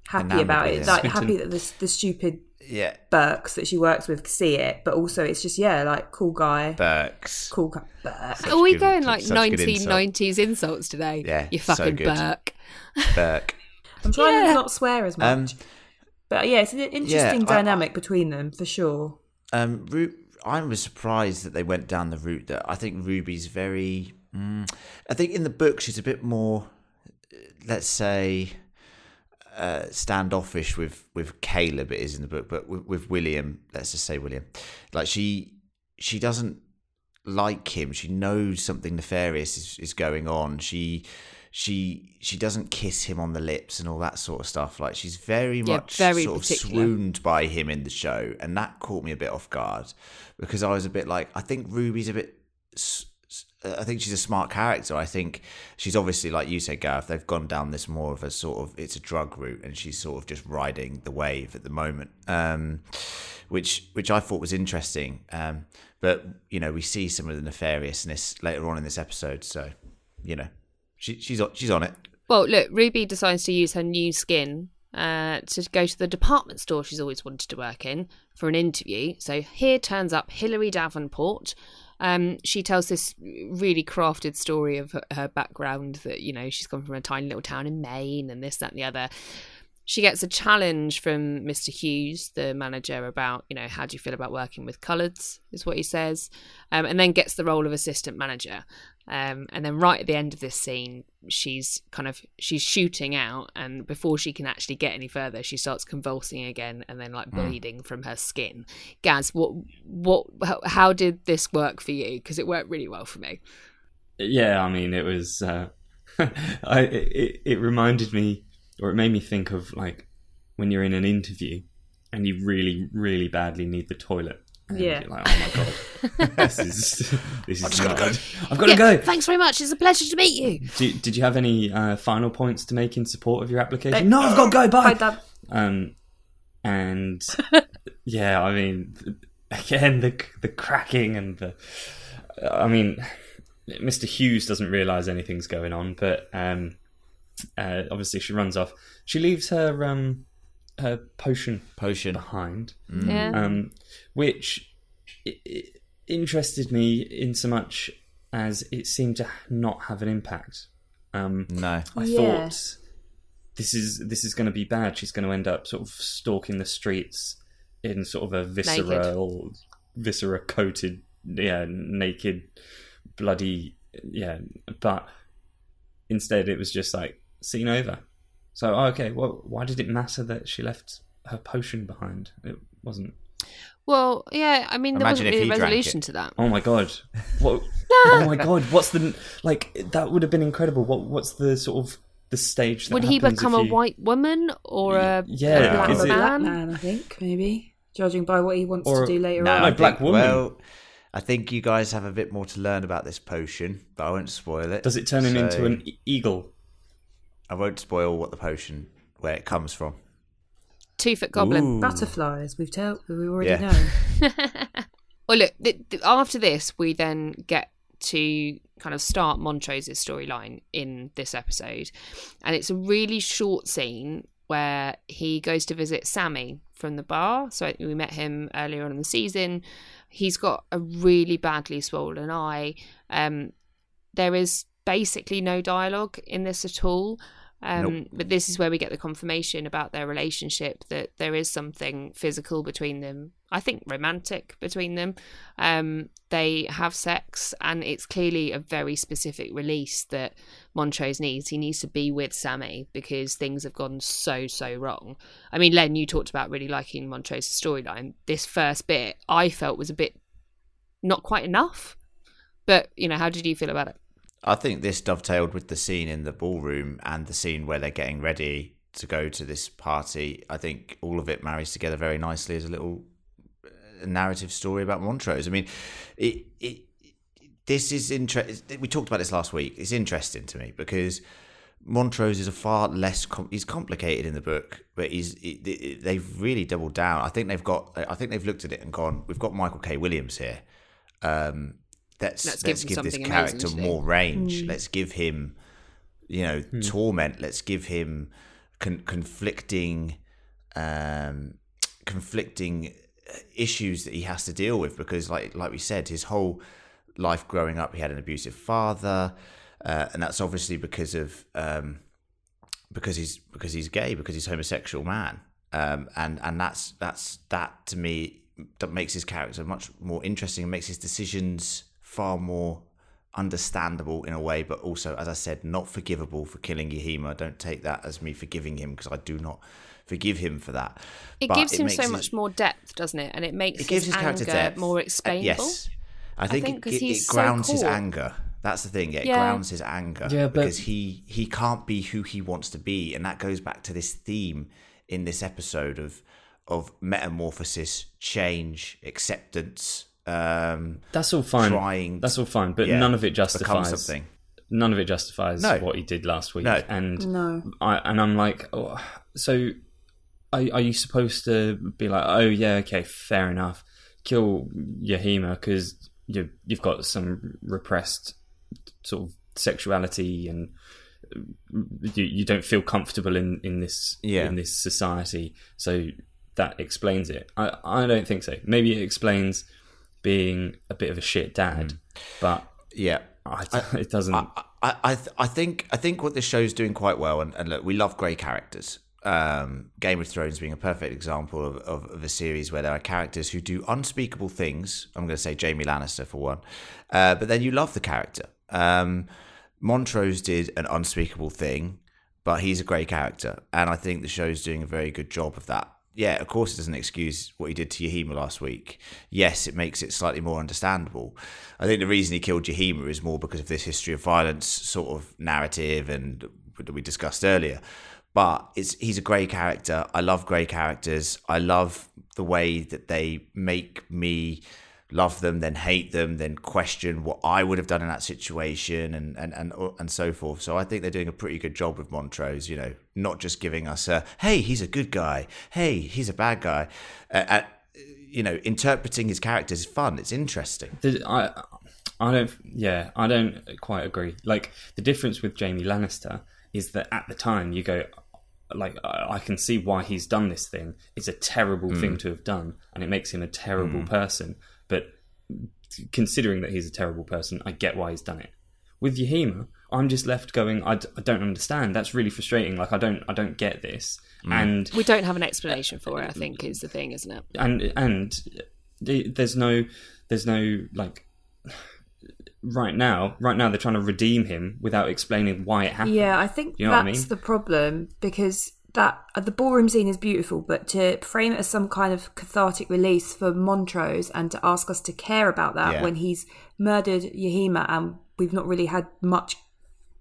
happy Enamoured about it, like happy that the, the stupid Yeah, Burks that she works with see it, but also it's just yeah, like cool guy, Burks. cool guy. Burke. Such Are we good- going like such good insult. 1990s insults today? Yeah, You so fucking good. Burke. Burke. I'm trying Yeah. to not swear as much, Um, but yeah, it's an interesting I- dynamic between them for sure. Um, Ru- I was surprised that they went down the route that I think Ruby's very. Mm, I think in the book she's a bit more, uh, let's say, uh, standoffish with with Caleb. It is in the book, but with, with William, let's just say William, like she she doesn't like him. She knows something nefarious is, is going on. She she she doesn't kiss him on the lips and all that sort of stuff. Like she's very Yeah, much very sort of particular. swooned by him in the show, and that caught me a bit off guard because I was a bit like, I think Ruby's a bit. S- I think she's a smart character. I think she's obviously, like you said, Gareth, they've gone down this more of a sort of it's a drug route, and she's sort of just riding the wave at the moment, um, which which I thought was interesting. Um, but you know, we see some of the nefariousness later on in this episode, so you know, she, she's she's on it. Well, look, Ruby decides to use her new skin uh, to go to the department store she's always wanted to work in for an interview. So here turns up Hilary Davenport. Um, she tells this really crafted story of her, her background that, you know, she's come from a tiny little town in Maine and this, that, and the other. She gets a challenge from Mr. Hughes, the manager, about, you know, how do you feel about working with coloureds, is what he says, um, and then gets the role of assistant manager. Um, and then right at the end of this scene, she's kind of she's shooting out, and before she can actually get any further, she starts convulsing again, and then like bleeding from her skin. Gaz, what what how, how did this work for you? Because it worked really well for me. Yeah, I mean, it was. Uh, I it, it reminded me, or it made me think of like when you're in an interview and you really, really badly need the toilet. And Yeah. you're like, oh my god, this is this is not. go. I've got to Yeah, go. Thanks very much. It's a pleasure to meet you. Did, did you have any uh, final points to make in support of your application? No, I've got to go. Bye. Bye, Dad. Um, and yeah, I mean, again, the the cracking and the, I mean, Mr. Hughes doesn't realise anything's going on, but um, uh, obviously she runs off. She leaves her um her potion Potion. behind, Yeah. um, which i i interested me in so much as it seemed to not have an impact. Um, No. I Yeah. thought this is this is going to be bad. She's going to end up sort of stalking the streets in sort of a visceral, viscera coated, yeah, naked, bloody, yeah. But instead, it was just like scene over. So oh, okay, well, why did it matter that she left her potion behind? It wasn't. Well, yeah. I mean, there Imagine wasn't really a resolution to that. Oh my god! What? oh my god! What's the like? That would have been incredible. What? What's the sort of the stage? That Would he become if a white woman or a, Yeah, a black is a it- black man? man, I think maybe judging by what he wants Or- to do later No, on. No, I black think- woman. Well, I think you guys have a bit more to learn about this potion, but I won't spoil it. Does it turn him into an eagle? I won't spoil what the potion, where it comes from. Two foot goblin. Ooh. Butterflies, we've told, we already Yeah. know. Well, look, th- th- after this, we then get to kind of start Montrose's storyline in this episode. And it's a really short scene where he goes to visit Sammy from the bar. So we met him earlier on in the season. He's got a really badly swollen eye. Um, there is basically no dialogue in this at all. Um, Nope. But this is where we get the confirmation about their relationship that there is something physical between them. I think romantic between them. Um, they have sex, and it's clearly a very specific release that Montrose needs. He needs to be with Sammy because things have gone so, so wrong. I mean, Len, you talked about really liking Montrose's storyline. This first bit I felt was a bit not quite enough. But, you know, how did you feel about it? I think this dovetailed with the scene in the ballroom and the scene where they're getting ready to go to this party. I think all of it marries together very nicely as a little uh, narrative story about Montrose. I mean, it, it this is interesting. We talked about this last week. It's interesting to me because Montrose is a far less. Com- he's complicated in the book, but he's they've really doubled down. I think they've got. I think they've looked at it and gone. We've got Michael K. Williams here. Um, let's Let's let's, give this something amazing character more range. Let's give him you know torment. Let's give him con- conflicting, um, conflicting issues that he has to deal with because, like like we said, his whole life growing up, he had an abusive father, uh, and that's obviously because of um, because he's because he's gay because he's a homosexual man, um, and and that's that's that to me that makes his character much more interesting and makes his decisions far more understandable in a way, but also, as I said, not forgivable for killing Yahima. Don't take that as me forgiving him because I do not forgive him for that. It But gives him so his- much more depth, doesn't it? And it makes It gives his, his character anger depth. more Uh, explainable. yes, I think, think it, 'cause it, he's it so grounds his anger. That's the thing. It Yeah. grounds his anger Yeah, but- because he he can't be who he wants to be, and that goes back to this theme in this episode of of metamorphosis, change, acceptance. Um, That's all fine. Trying- That's all fine, but yeah, none of it justifies something. None of it justifies No. what he did last week. No. And No. I and I'm like, oh, so are, are you supposed to be like, oh yeah, okay, fair enough, kill Yahima because you you've got some repressed sort of sexuality and you, you don't feel comfortable in in this Yeah. in this society, so that explains it. I I don't think so. Maybe it explains being a bit of a shit dad, but Yeah, I, it doesn't. I, I, I, think I think what this show's doing quite well, and, and look, we love grey characters. Um, Game of Thrones being a perfect example of, of, of a series where there are characters who do unspeakable things. I'm going to say Jaime Lannister for one, uh, but then you love the character. Um, Montrose did an unspeakable thing, but he's a great character, and I think the show's doing a very good job of that. Yeah, of course, it doesn't excuse what he did to Yahima last week. Yes, it makes it slightly more understandable. I think the reason he killed Yahima is more because of this history of violence sort of narrative and that we discussed earlier. But it's he's a great character. I love great characters. I love the way that they make me love them, then hate them, then question what I would have done in that situation, and and and and so forth. So I think they're doing a pretty good job with Montrose. You know, not just giving us a hey, he's a good guy, hey, he's a bad guy. Uh, uh, you know, interpreting his characters is fun. It's interesting. I I don't yeah I don't quite agree. Like the difference with Jaime Lannister is that at the time you go like I I can see why he's done this thing. It's a terrible thing to have done, and it makes him a terrible person. But considering that he's a terrible person, I get why he's done it. With Yahima, I'm just left going. I, d- I don't understand. That's really frustrating. Like I don't I don't get this. Mm. And We don't have an explanation for it. I think is the thing, isn't it? and and there's no there's no like right now right now they're trying to redeem him without explaining why it happened Yeah, I think You know what I that's mean? the problem because that uh, the ballroom scene is beautiful, but to frame it as some kind of cathartic release for Montrose and to ask us to care about that Yeah. when he's murdered Yahima and we've not really had much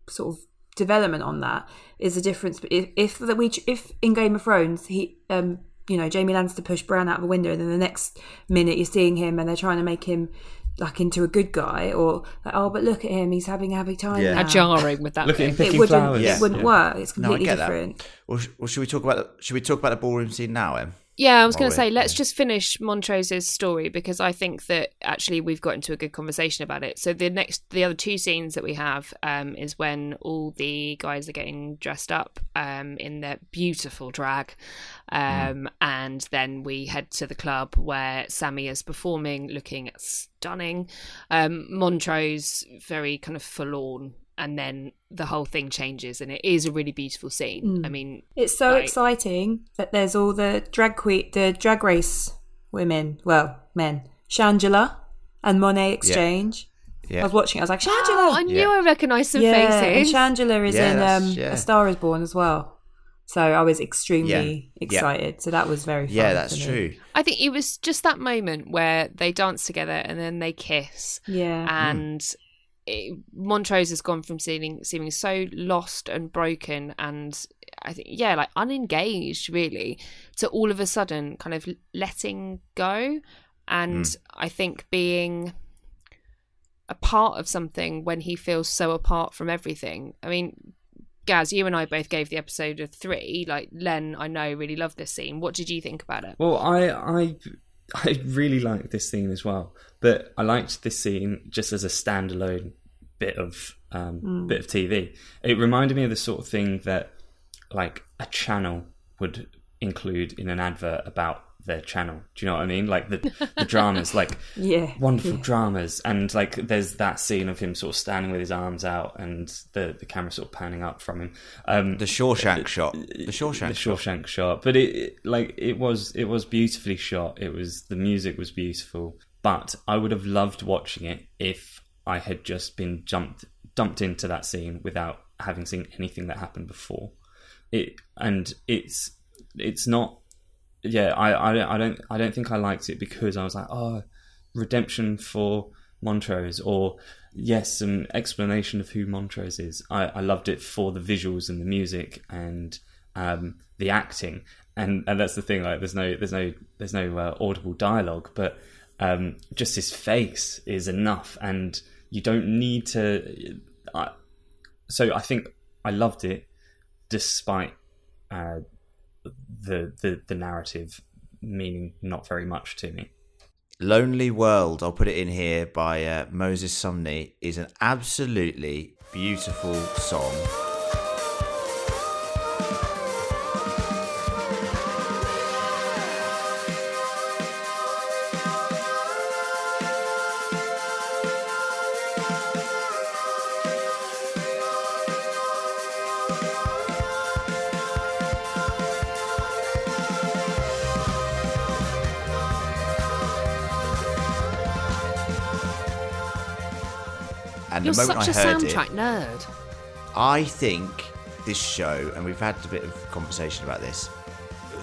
sort of development on that is the difference. But if, if that we if in Game of Thrones he um you know Jaime Lannister pushed Bran out of the window and then the next minute you're seeing him and they're trying to make him like into a good guy or like oh but look at him he's having a happy time Yeah. now. How jarring would that Look at be? him it picking wouldn't flowers Yeah. it wouldn't Yeah. work it's No, I completely get that. different Well, sh- well, should we talk about should we talk about the ballroom scene now, Em? Yeah, I was going to say, let's just finish Montrose's story because I think that actually we've got into a good conversation about it. So the next, the other two scenes that we have um, is when all the guys are getting dressed up um, in their beautiful drag, um, and then we head to the club where Sammy is performing, looking stunning. Um, Montrose very kind of forlorn. And then the whole thing changes, and it is a really beautiful scene. I mean, it's so Like- exciting that there's all the drag queen the drag race women well men Shangela and Monét X Change Yeah. I was watching it, I was like oh, Shangela I knew Yeah. I recognised some yeah and faces. Shangela is Yeah, in um, yeah. A Star Is Born as well so I was extremely Yeah. excited so that was very fun Yeah, that's for me. true. I think it was just that moment where they dance together and then they kiss, yeah and it, Montrose has gone from seeming seeming so lost and broken, and I think yeah, like unengaged really, to all of a sudden kind of letting go, and hmm. I think being a part of something when he feels so apart from everything. I mean. Gaz, you and I both gave the episode a three. Like Len, I know really loved this scene. What did you think about it? well i i i really liked this scene as well but i liked this scene just as a standalone bit of um, bit of TV. It reminded me of the sort of thing that like a channel would include in an advert about their channel. Do you know what I mean? Like the the dramas, like Yeah. wonderful dramas, and like there's that scene of him sort of standing with his arms out and the the camera sort of panning up from him. Um, The Shawshank shot. The Shawshank the shot. Shawshank shot, but it, it like it was it was beautifully shot. It was the music was beautiful, but I would have loved watching it if I had just been jumped dumped into that scene without having seen anything that happened before. It and it's it's not. Yeah, I I don't I don't I don't think I liked it because I was like, oh, redemption for Montrose, or yes, some explanation of who Montrose is. I, I loved it for the visuals and the music and um, the acting, and and that's the thing. Like, there's no there's no there's no uh, audible dialogue, but um, just his face is enough, and you don't need to. I, so I think I loved it, despite uh, the the the narrative meaning not very much to me. Lonely World, I'll put it in here by uh, Moses Sumney, is an absolutely beautiful song. Moment such a I heard soundtrack it, nerd. I think this show, and we've had a bit of conversation about this,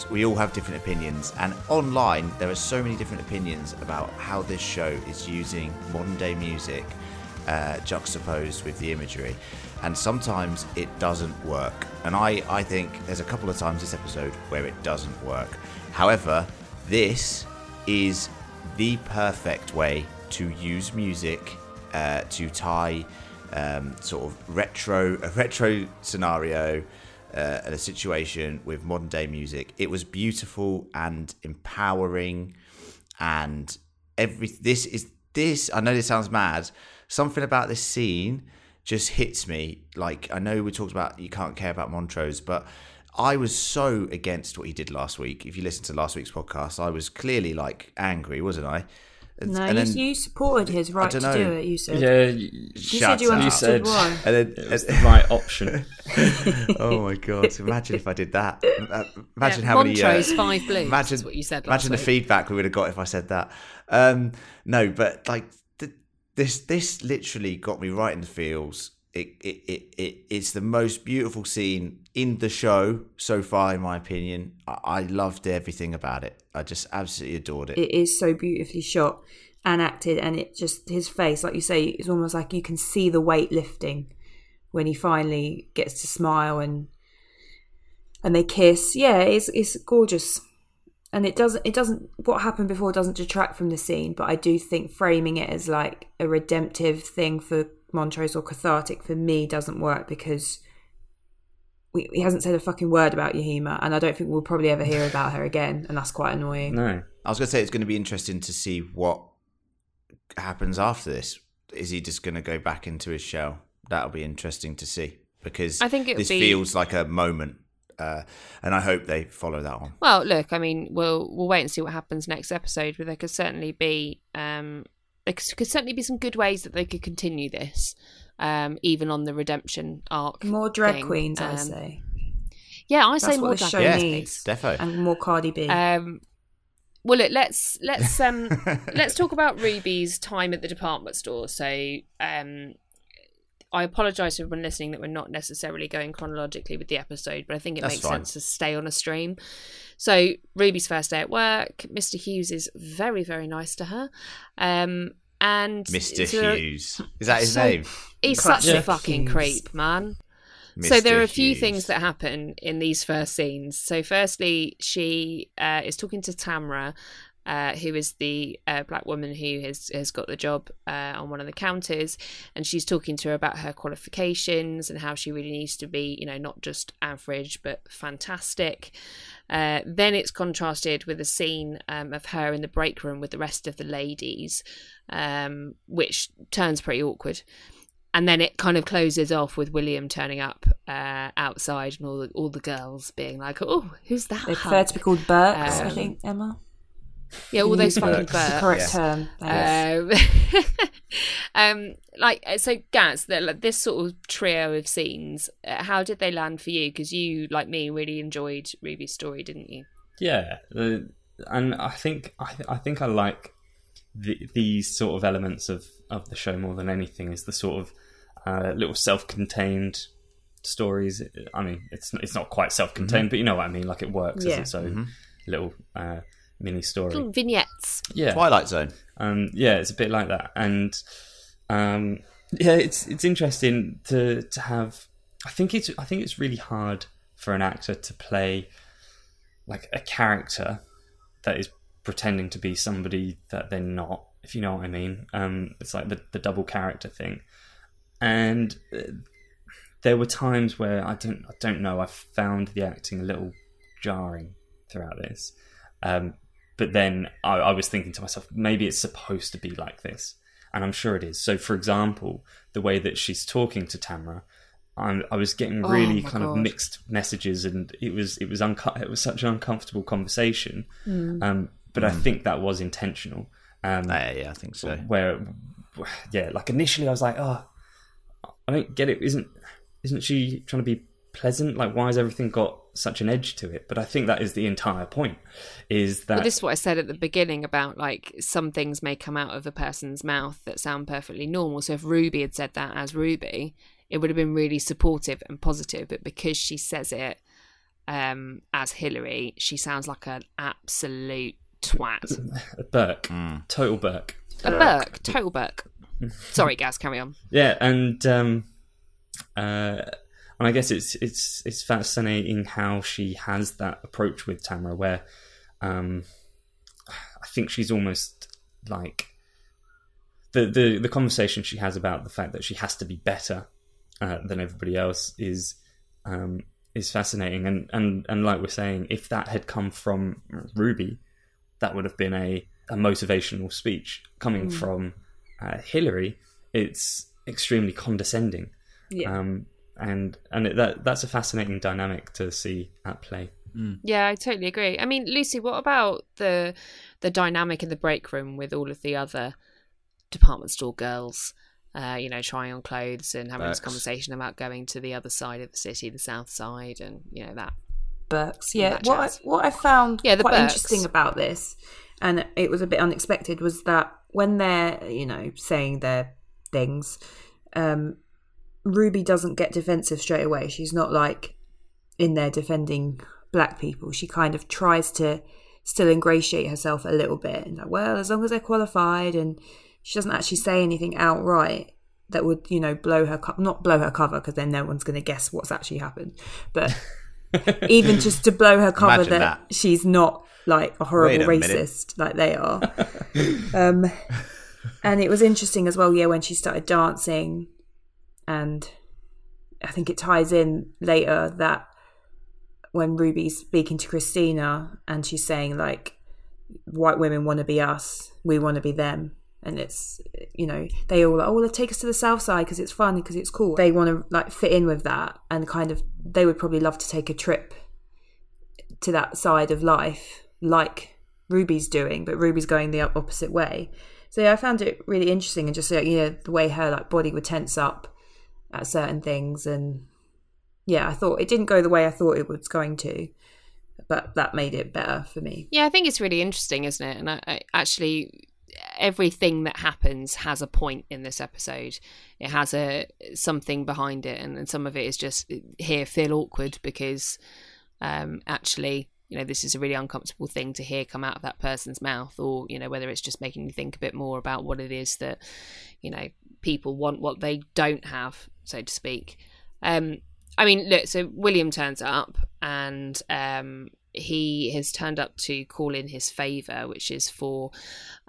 we all have different opinions. And online, there are so many different opinions about how this show is using modern day music uh, juxtaposed with the imagery. And sometimes it doesn't work. And I, I think there's a couple of times this episode where it doesn't work. However, this is the perfect way to use music uh, to tie um, sort of retro a retro scenario uh, and a situation with modern day music. It was beautiful and empowering, and every this is this. I know this sounds mad. Something about this scene just hits me. Like I know we talked about you can't care about Montrose, but I was so against what he did last week. If you listen to last week's podcast, I was clearly like angry, wasn't I? And- No, and you, then- you supported his right to dunno. do it. You said. Yeah, you, You said you up. understood You said- why. and then, it was the right option. oh my god! Imagine if I did that. Uh, Imagine Yeah, how many. Uh, Montrose, five blues, Imagine what you said last Imagine the feedback we would have got if I said that. Um, no, but like th- this, this literally got me right in the feels. It, it, it, it, it's the most beautiful scene in the show so far, in my opinion. I, I loved everything about it. I just absolutely adored it. it is so beautifully shot and acted and it just his face like you say it's almost like you can see the weight lifting when he finally gets to smile and and they kiss yeah it's it's gorgeous and it doesn't it doesn't what happened before doesn't detract from the scene but i do think framing it as like a redemptive thing for montrose or cathartic for me doesn't work because we, he hasn't said a fucking word about Yahima, and I don't think we'll probably ever hear about her again, and that's quite annoying. No, I was going to say it's going to be interesting to see what happens after this. Is he just going to go back into his shell? That'll be interesting to see because I think this be- feels like a moment, uh, and I hope they follow that on. Well, look, I mean, we'll we'll wait and see what happens next episode, but there could certainly be um there could could certainly be some good ways that they could continue this, um, even on the redemption arc. More drag thing. queens, I Um, say. Yeah, I say That's more what the drag show Yeah, needs. defo. And more Cardi B. Um, well, look, let's let's um let's talk about Ruby's time at the department store. So, um, I apologise to everyone listening that we're not necessarily going chronologically with the episode, but I think it That's makes fine. sense to stay on a stream. So, Ruby's first day at work, Mr. Hughes is very very nice to her, um, and Mr. so- Hughes. Is that his so- name? He's such a fucking creep, man. So there are a few Hughes. things that happen in these first scenes. So firstly, she uh, is talking to Tamra, uh, who is the uh, black woman who has has got the job uh, on one of the counters, and she's talking to her about her qualifications and how she really needs to be, you know, not just average but fantastic. Uh, then it's contrasted with a scene um, of her in the break room with the rest of the ladies, um, which turns pretty awkward. and then it kind of closes off with William turning up uh, outside and all the, all the girls being like, "Oh, who's that?" They prefer to be called Burks, I Um, think, Emma. Yeah, all those fucking Burks. The Burks. correct term. Um, um, like uh, so, Gaz, the, like, this sort of trio of scenes, uh, how did they land for you? Because you, like me, really enjoyed Ruby's story, didn't you? Yeah, the, and I think I, th- I think I like the, these sort of elements of, of the show more than anything. Is the sort of uh, little self-contained stories. I mean, it's it's not quite self-contained, but you know what I mean. Like it works Yeah. as its own little uh, mini story. Little vignettes. Yeah, Twilight Zone. um, yeah, it's a bit like that, and um, yeah, it's it's interesting to to have. I think it's I think it's really hard for an actor to play like a character that is pretending to be somebody that they're not. If you know what I mean, um, it's like the the double character thing, and uh, there were times where I don't I don't know I found the acting a little jarring throughout this. Um, but then I, I was thinking to myself, maybe it's supposed to be like this, and I'm sure it is. So, for example, the way that she's talking to Tamara, I'm, I was getting Oh really my kind of mixed messages, and it was it was unco- it was such an uncomfortable conversation. Um, but I think that was intentional. Um, Yeah, yeah, I think so. where yeah like initially i was like oh i don't get it isn't isn't she trying to be pleasant like why has everything got such an edge to it but i think that is the entire point is that Well, this is what I said at the beginning about like some things may come out of a person's mouth that sound perfectly normal. So if Ruby had said that as Ruby, it would have been really supportive and positive. But because she says it um, as Hillary, she sounds like an absolute twat. a burke Mm. total burke A Burke, total Burke. Sorry, Gaz, carry on. yeah and um uh and i guess it's it's it's fascinating how she has that approach with tamara where um i think she's almost like the the the conversation she has about the fact that she has to be better uh, than everybody else is um is fascinating. And and and like we're saying if that had come from ruby that would have been a a motivational speech coming from uh, hillary it's extremely condescending. Yeah. um, and and it, that that's a fascinating dynamic to see at play. Yeah, I totally agree. I mean, Lucy, what about the the dynamic in the break room with all of the other department store girls? Uh, you know, trying on clothes and having this conversation about going to the other side of the city, the south side, and you know that. Burks. Yeah, that what I, what I found Yeah, quite Burks. interesting about this, and it was a bit unexpected, was that when they're you know saying their things, um, Ruby doesn't get defensive straight away. She's not like in there defending black people. She kind of tries to still ingratiate herself a little bit, and like, well, as long as they're qualified, and she doesn't actually say anything outright that would you know blow her co- not blow her cover because then no one's going to guess what's actually happened, but even just to blow her cover that, that. she's not like a horrible a minute. racist like they are. um, and it was interesting as well, yeah, when she started dancing, and I think it ties in later that when Ruby's speaking to Christina and she's saying like, white women want to be us, we want to be them. And it's, you know, they all, like, oh, well, take us to the south side because it's fun, because it's cool. They want to like fit in with that and kind of, they would probably love to take a trip to that side of life like Ruby's doing, but Ruby's going the opposite way. So yeah, I found it really interesting and just you know the way her like body would tense up at certain things, and yeah, I thought it didn't go the way I thought it was going to, but that made it better for me. Yeah, I think it's really interesting, isn't it? And I, I actually, everything that happens has a point in this episode. It has a something behind it, and, and some of it is just here feel awkward because um, actually, you know, this is a really uncomfortable thing to hear come out of that person's mouth, or you know, whether it's just making you think a bit more about what it is that you know people want, what they don't have, so to speak. Um, I mean, look, so William turns up and um, he has turned up to call in his favour, which is for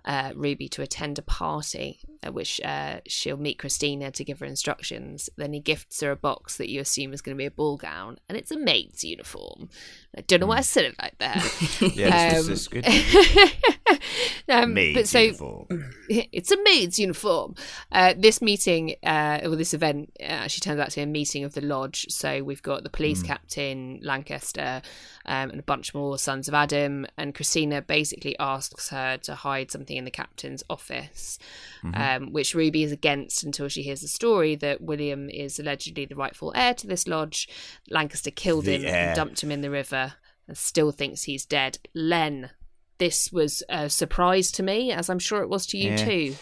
uh, Ruby to attend a party which uh, she'll meet Christina to give her instructions. Then he gifts her a box that you assume is going to be a ball gown, and it's a maid's uniform. I don't know why I said it like that. Yeah, Um, this is good. um, Maid's but so uniform. it's a maid's uniform. Uh, this meeting, uh, or this event, uh, actually turns out to be a meeting of the lodge. So we've got the police captain, Lancaster, um, and a bunch more sons of Adam. And Christina basically asks her to hide something in the captain's office, um, which Ruby is against until she hears the story that William is allegedly the rightful heir to this lodge. Lancaster killed The him heir. and dumped him in the river, and still thinks he's dead. Len. This was a surprise to me, as I'm sure it was to you Yeah. too.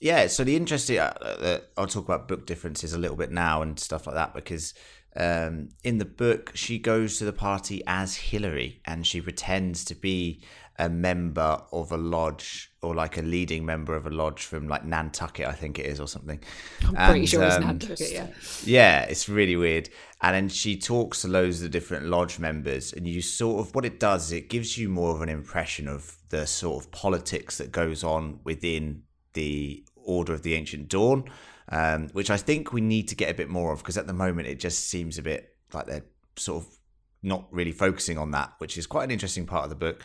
Yeah, so the interesting, uh, uh, I'll talk about book differences a little bit now and stuff like that because um, in the book, she goes to the party as Hillary and she pretends to be a member of a lodge or like a leading member of a lodge from like Nantucket, I think it is, or something. I'm pretty And, sure it's um, Nantucket, yeah. Yeah, it's really weird. And then she talks to loads of different lodge members, and you sort of what it does is it gives you more of an impression of the sort of politics that goes on within the Order of the Ancient Dawn, um, which I think we need to get a bit more of because at the moment it just seems a bit like they're sort of not really focusing on that, which is quite an interesting part of the book.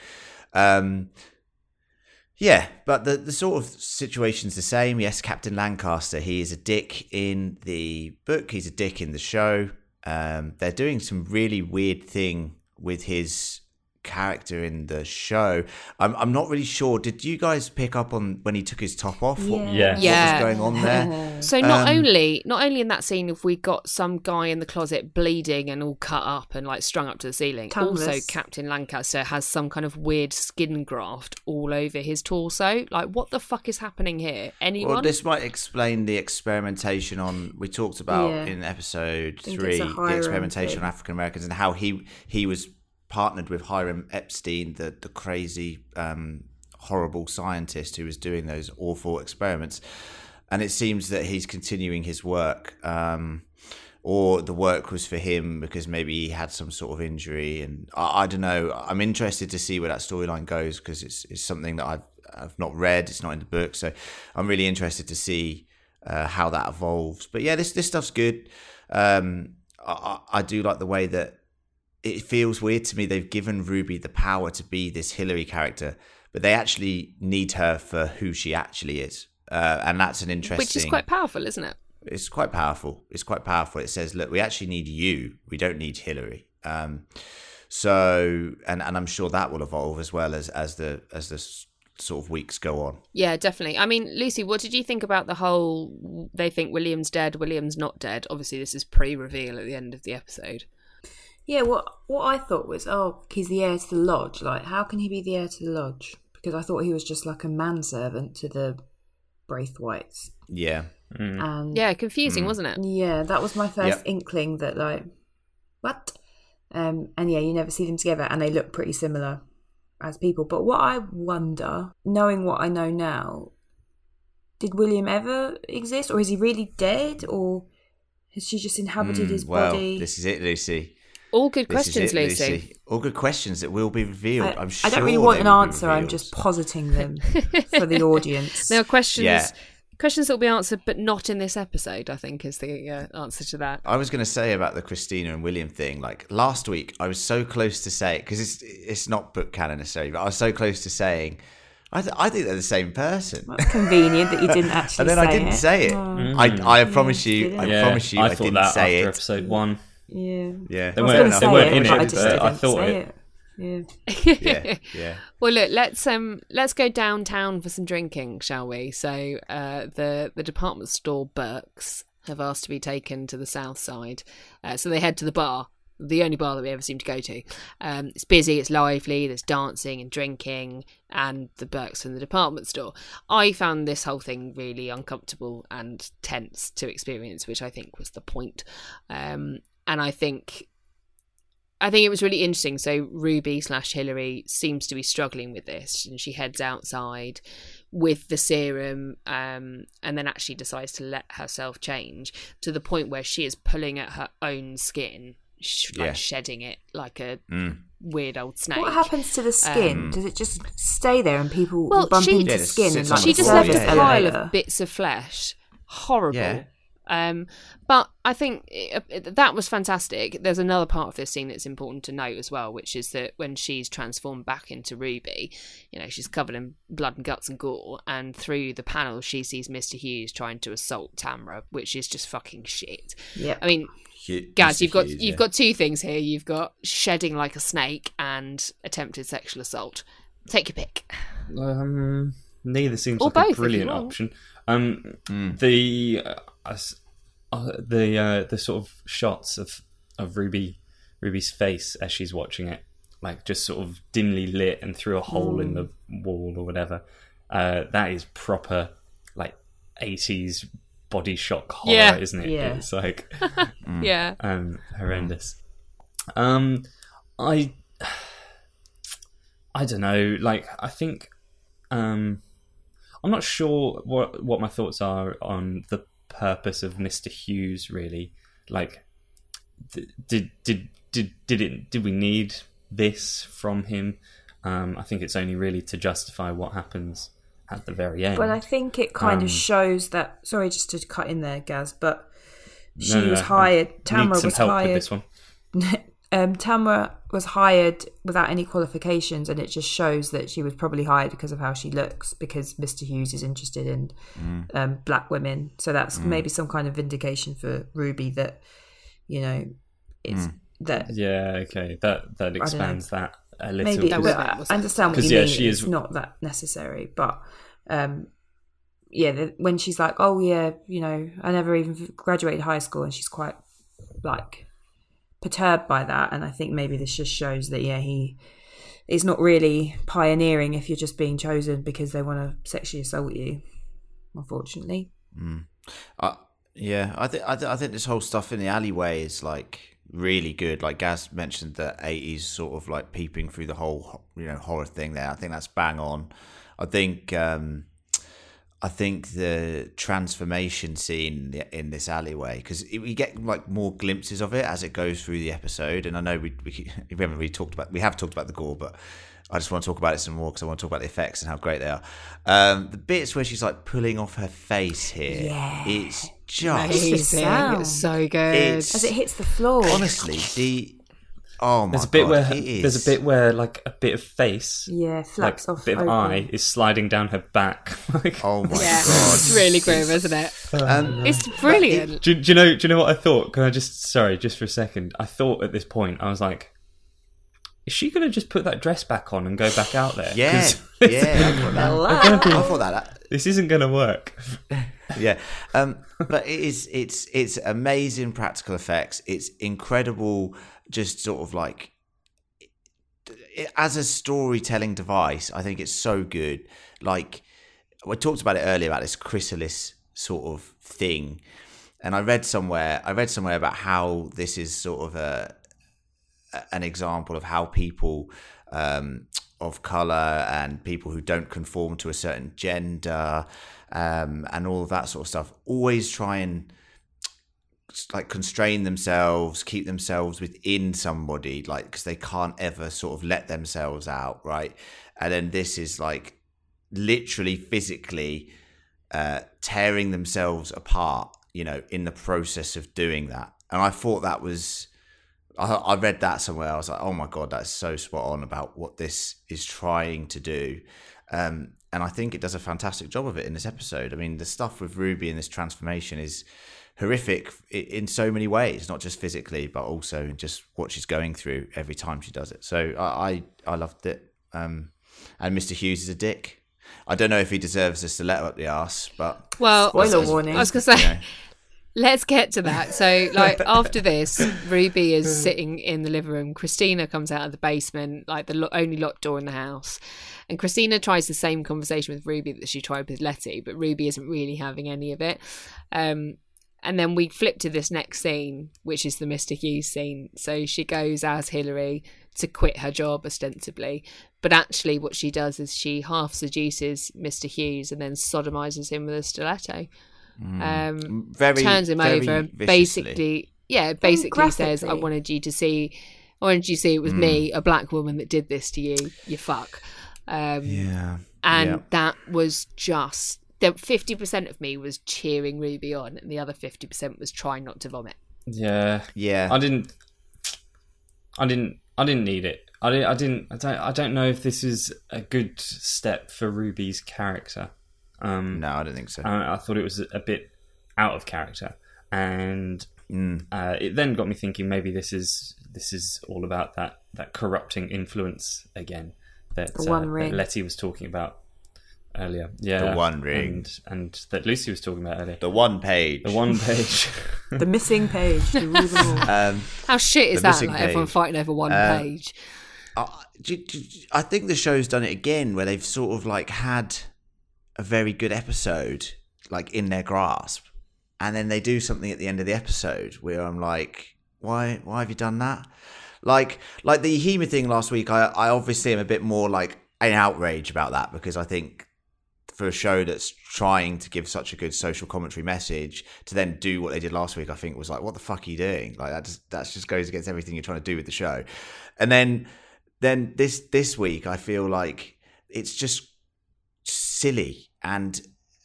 Um, yeah, but the, the sort of situation's the same. Yes, Captain Lancaster, he is a dick in the book, he's a dick in the show. Um, they're doing some really weird thing with his character in the show. I'm, I'm not really sure. Did you guys pick up on when he took his top off? What, Yeah. what Yeah. was going on there? So not Um, only not only in that scene have we got some guy in the closet bleeding and all cut up and like strung up to the ceiling. Also, Captain Lancaster has some kind of weird skin graft all over his torso. Like, what the fuck is happening here? Anyone? Well, this might explain the experimentation on we talked about Yeah. in episode three, the experimentation thing. on African Americans and how he he was partnered with Hiram Epstein, the the crazy, um, horrible scientist who was doing those awful experiments, and it seems that he's continuing his work. Um, or the work was for him because maybe he had some sort of injury, and I, I don't know. I'm interested to see where that storyline goes because it's it's something that I've I've not read. It's not in the book, so I'm really interested to see uh, how that evolves. But yeah, this this stuff's good. Um, I, I I do like the way that it feels weird to me. They've given Ruby the power to be this Hillary character, but they actually need her for who she actually is, uh, and that's an interesting. Which is quite powerful, isn't it? it's quite powerful. It's quite powerful. It says, look, we actually need you. We don't need Hillary. Um, so, and and I'm sure that will evolve as well as as the as the sort of weeks go on. Yeah, definitely. I mean, Lucy, what did you think about the whole? They think William's dead. William's not dead. Obviously, this is pre-reveal at the end of the episode. Yeah, what what I thought was, oh, he's the heir to the lodge. Like, how can he be the heir to the lodge? Because I thought he was just like a manservant to the Braithwhites. Yeah, And Yeah, confusing, wasn't it? yeah, that was my first Yep. inkling that like, what? Um, and yeah, you never see them together, and they look pretty similar as people. But what I wonder, knowing what I know now, did William ever exist, or is he really dead, or has she just inhabited Mm, his well, body? this is it, Lucy. All good This questions, it, Lucy. All good questions that will be revealed. I, I'm I don't really want an answer. I'm just positing them for the audience. There are questions. Yeah. Questions that will be answered, but not in this episode. I think is the uh, answer to that. I was going to say about the Christina and William thing. Like last week, I was so close to say because it's it's not book canon necessarily, but I was so close to saying, I th- I think they're the same person. That's convenient that you didn't actually. and then say I didn't it. say it. Oh, I I promise you, didn't. I yeah, promise you, I I, didn't that say after it. episode one. Yeah. Yeah, They I was weren't- gonna they say weren't it, in but I just but didn't I thought say it. Yeah. yeah, yeah. Well, look, let's um let's go downtown for some drinking, shall we? So, uh, the the department store Burks have asked to be taken to the south side, uh, so they head to the bar, the only bar that we ever seem to go to. Um, it's busy, it's lively, there's dancing and drinking, and the Burks from the department store. I found this whole thing really uncomfortable and tense to experience, which I think was the point. Um, and I think I think it was really interesting. So Ruby slash Hillary seems to be struggling with this, and she heads outside with the serum, um, and then actually decides to let herself change to the point where she is pulling at her own skin sh- Yeah. like shedding it like a Mm. weird old snake. What happens to the skin? Um, Does it just stay there and people Well, bump she- into Yeah, skin and like she just left yeah. a pile elevator? of bits of flesh. Horrible. Yeah. Um, but I think it, it- that was fantastic. There's another part of this scene that's important to note as well, which is that when she's transformed back into Ruby, you know, she's covered in blood and guts and gore, and through the panel, she sees Mr. Hughes trying to assault Tamra, which is just fucking shit. Yeah. I mean, Hu- Gaz, you've got Hughes, you've yeah. got two things here. You've got shedding like a snake and attempted sexual assault. Take your pick. Um, neither seems Or like both, a brilliant option. Um, Hmm. the uh, us- uh, the uh, the sort of shots of of Ruby Ruby's face as she's watching it, like just sort of dimly lit and through a hole in the wall or whatever. Uh, that is proper like eighties body shock horror, Yeah. isn't it? Yeah. It's like Yeah. um, horrendous. Um, I, I don't know. Like, I think, um, I'm not sure what what my thoughts are on the purpose of Mister Hughes. Really, like, did did did did it? Did we need this from him? Um, I think it's only really to justify what happens at the very end. But I think it kind Um, of shows that. Sorry, just to cut in there, Gaz, but she No, no, was I hired. Need Tamara was help with hired. this one. um, Tamara was hired without any qualifications, and it just shows that she was probably hired because of how she looks. Because Mr. Hughes is interested in um, black women, so that's maybe some kind of vindication for Ruby that you know it's that Yeah, okay, that that expands that a little. maybe. That bit. was But it, I understand what you yeah, mean. she it's is- not that necessary, but um, yeah, the, when she's like, "Oh yeah, you know, I never even graduated high school," and she's quite like perturbed by that, and I think maybe this just shows that yeah, he is not really pioneering if you're just being chosen because they want to sexually assault you. Unfortunately, Uh, yeah, I think I, th- I think this whole stuff in the alleyway is like really good. Like Gaz mentioned, the eighties sort of like peeping through the whole you know horror thing there. I think that's bang on. I think um, I think the transformation scene in, this alleyway because we get like more glimpses of it as it goes through the episode. And I know we we, we haven't really talked about we have talked about the gore, but I just want to talk about it some more because I want to talk about the effects and how great they are. Um, the bits where she's like pulling off her face here, Yeah. it's just Amazing. It's so good. It's- as it hits the floor, honestly the oh my There's a bit god, where it is. there's a bit where like a bit of face, yeah, like flaps a bit of open. eye, is sliding down her back. like, oh my yeah, god, it's really grim, isn't it? Um, It's brilliant. do, do you know? Do you know what I thought? Can I just sorry, just for a second? I thought at this point I was like, is she going to just put that dress back on and go back out there? yeah, 'Cause yeah. I thought that. I thought that. this isn't going to work. yeah um but it is it's it's amazing practical effects it's incredible just sort of like as a storytelling device i think it's so good. Like we talked about it earlier about this chrysalis sort of thing. And i read somewhere i read somewhere about how this is sort of a an example of how people um, of color and people who don't conform to a certain gender um, and all of that sort of stuff always try and like constrain themselves keep themselves within somebody like because they can't ever sort of let themselves out right and then this is like literally physically uh, tearing themselves apart you know in the process of doing that and i thought that was I, I read that somewhere. I was like, oh my god, that's so spot on about what this is trying to do. Um, and I think it does a fantastic job of it in this episode. I mean, the stuff with Ruby and this transformation is horrific in so many ways, not just physically, but also in just what she's going through every time she does it. So I, I, I loved it. Um, and Mr. Hughes is a dick. I don't know if he deserves a stiletto up the ass, but Well, Spoiler I warning. was going to say, you know, let's get to that. So, like, after this, Ruby is sitting in the living room. Christina comes out of the basement, like the lo- only locked door in the house. And Christina tries the same conversation with Ruby that she tried with Leti, but Ruby isn't really having any of it. Um, and then we flip to this next scene, which is the Mr. Hughes scene. So she goes as Hillary to quit her job, ostensibly. But actually, what she does is she half seduces Mr. Hughes and then sodomizes him with a stiletto. Um, very turns him very over and viciously. basically yeah, basically says, "I wanted you to see, I wanted you to see it was me, a black woman, that did this to you. You fuck." Um, Yeah. and Yeah. that was just the fifty percent of me was cheering Ruby on, and the other fifty percent was trying not to vomit. Yeah, Yeah. I didn't. I didn't. I didn't need it. I didn't. I didn't. I don't. I don't know if this is a good step for Ruby's character. Um, no, I don't think so. I, I thought it was a bit out of character, and Mm. uh, it then got me thinking maybe this is this is all about that that corrupting influence again that, The One uh, Ring. that Leti was talking about earlier. Yeah, The One Ring. and, and that Lucy was talking about earlier. The one page. The one page. The missing page. The Um, How shit is that? missing Like everyone fighting over one Uh, page. I, do- do- I think the show's done it again, where they've sort of like had a very good episode, like in their grasp, and then they do something at the end of the episode where I'm like, why? Why have you done that? Like, like the Hema thing last week. I, I obviously am a bit more like an outrage about that because I think for a show that's trying to give such a good social commentary message to then do what they did last week, I think was like, what the fuck are you doing? Like that just that just goes against everything you're trying to do with the show. And then then this this week, I feel like it's just silly and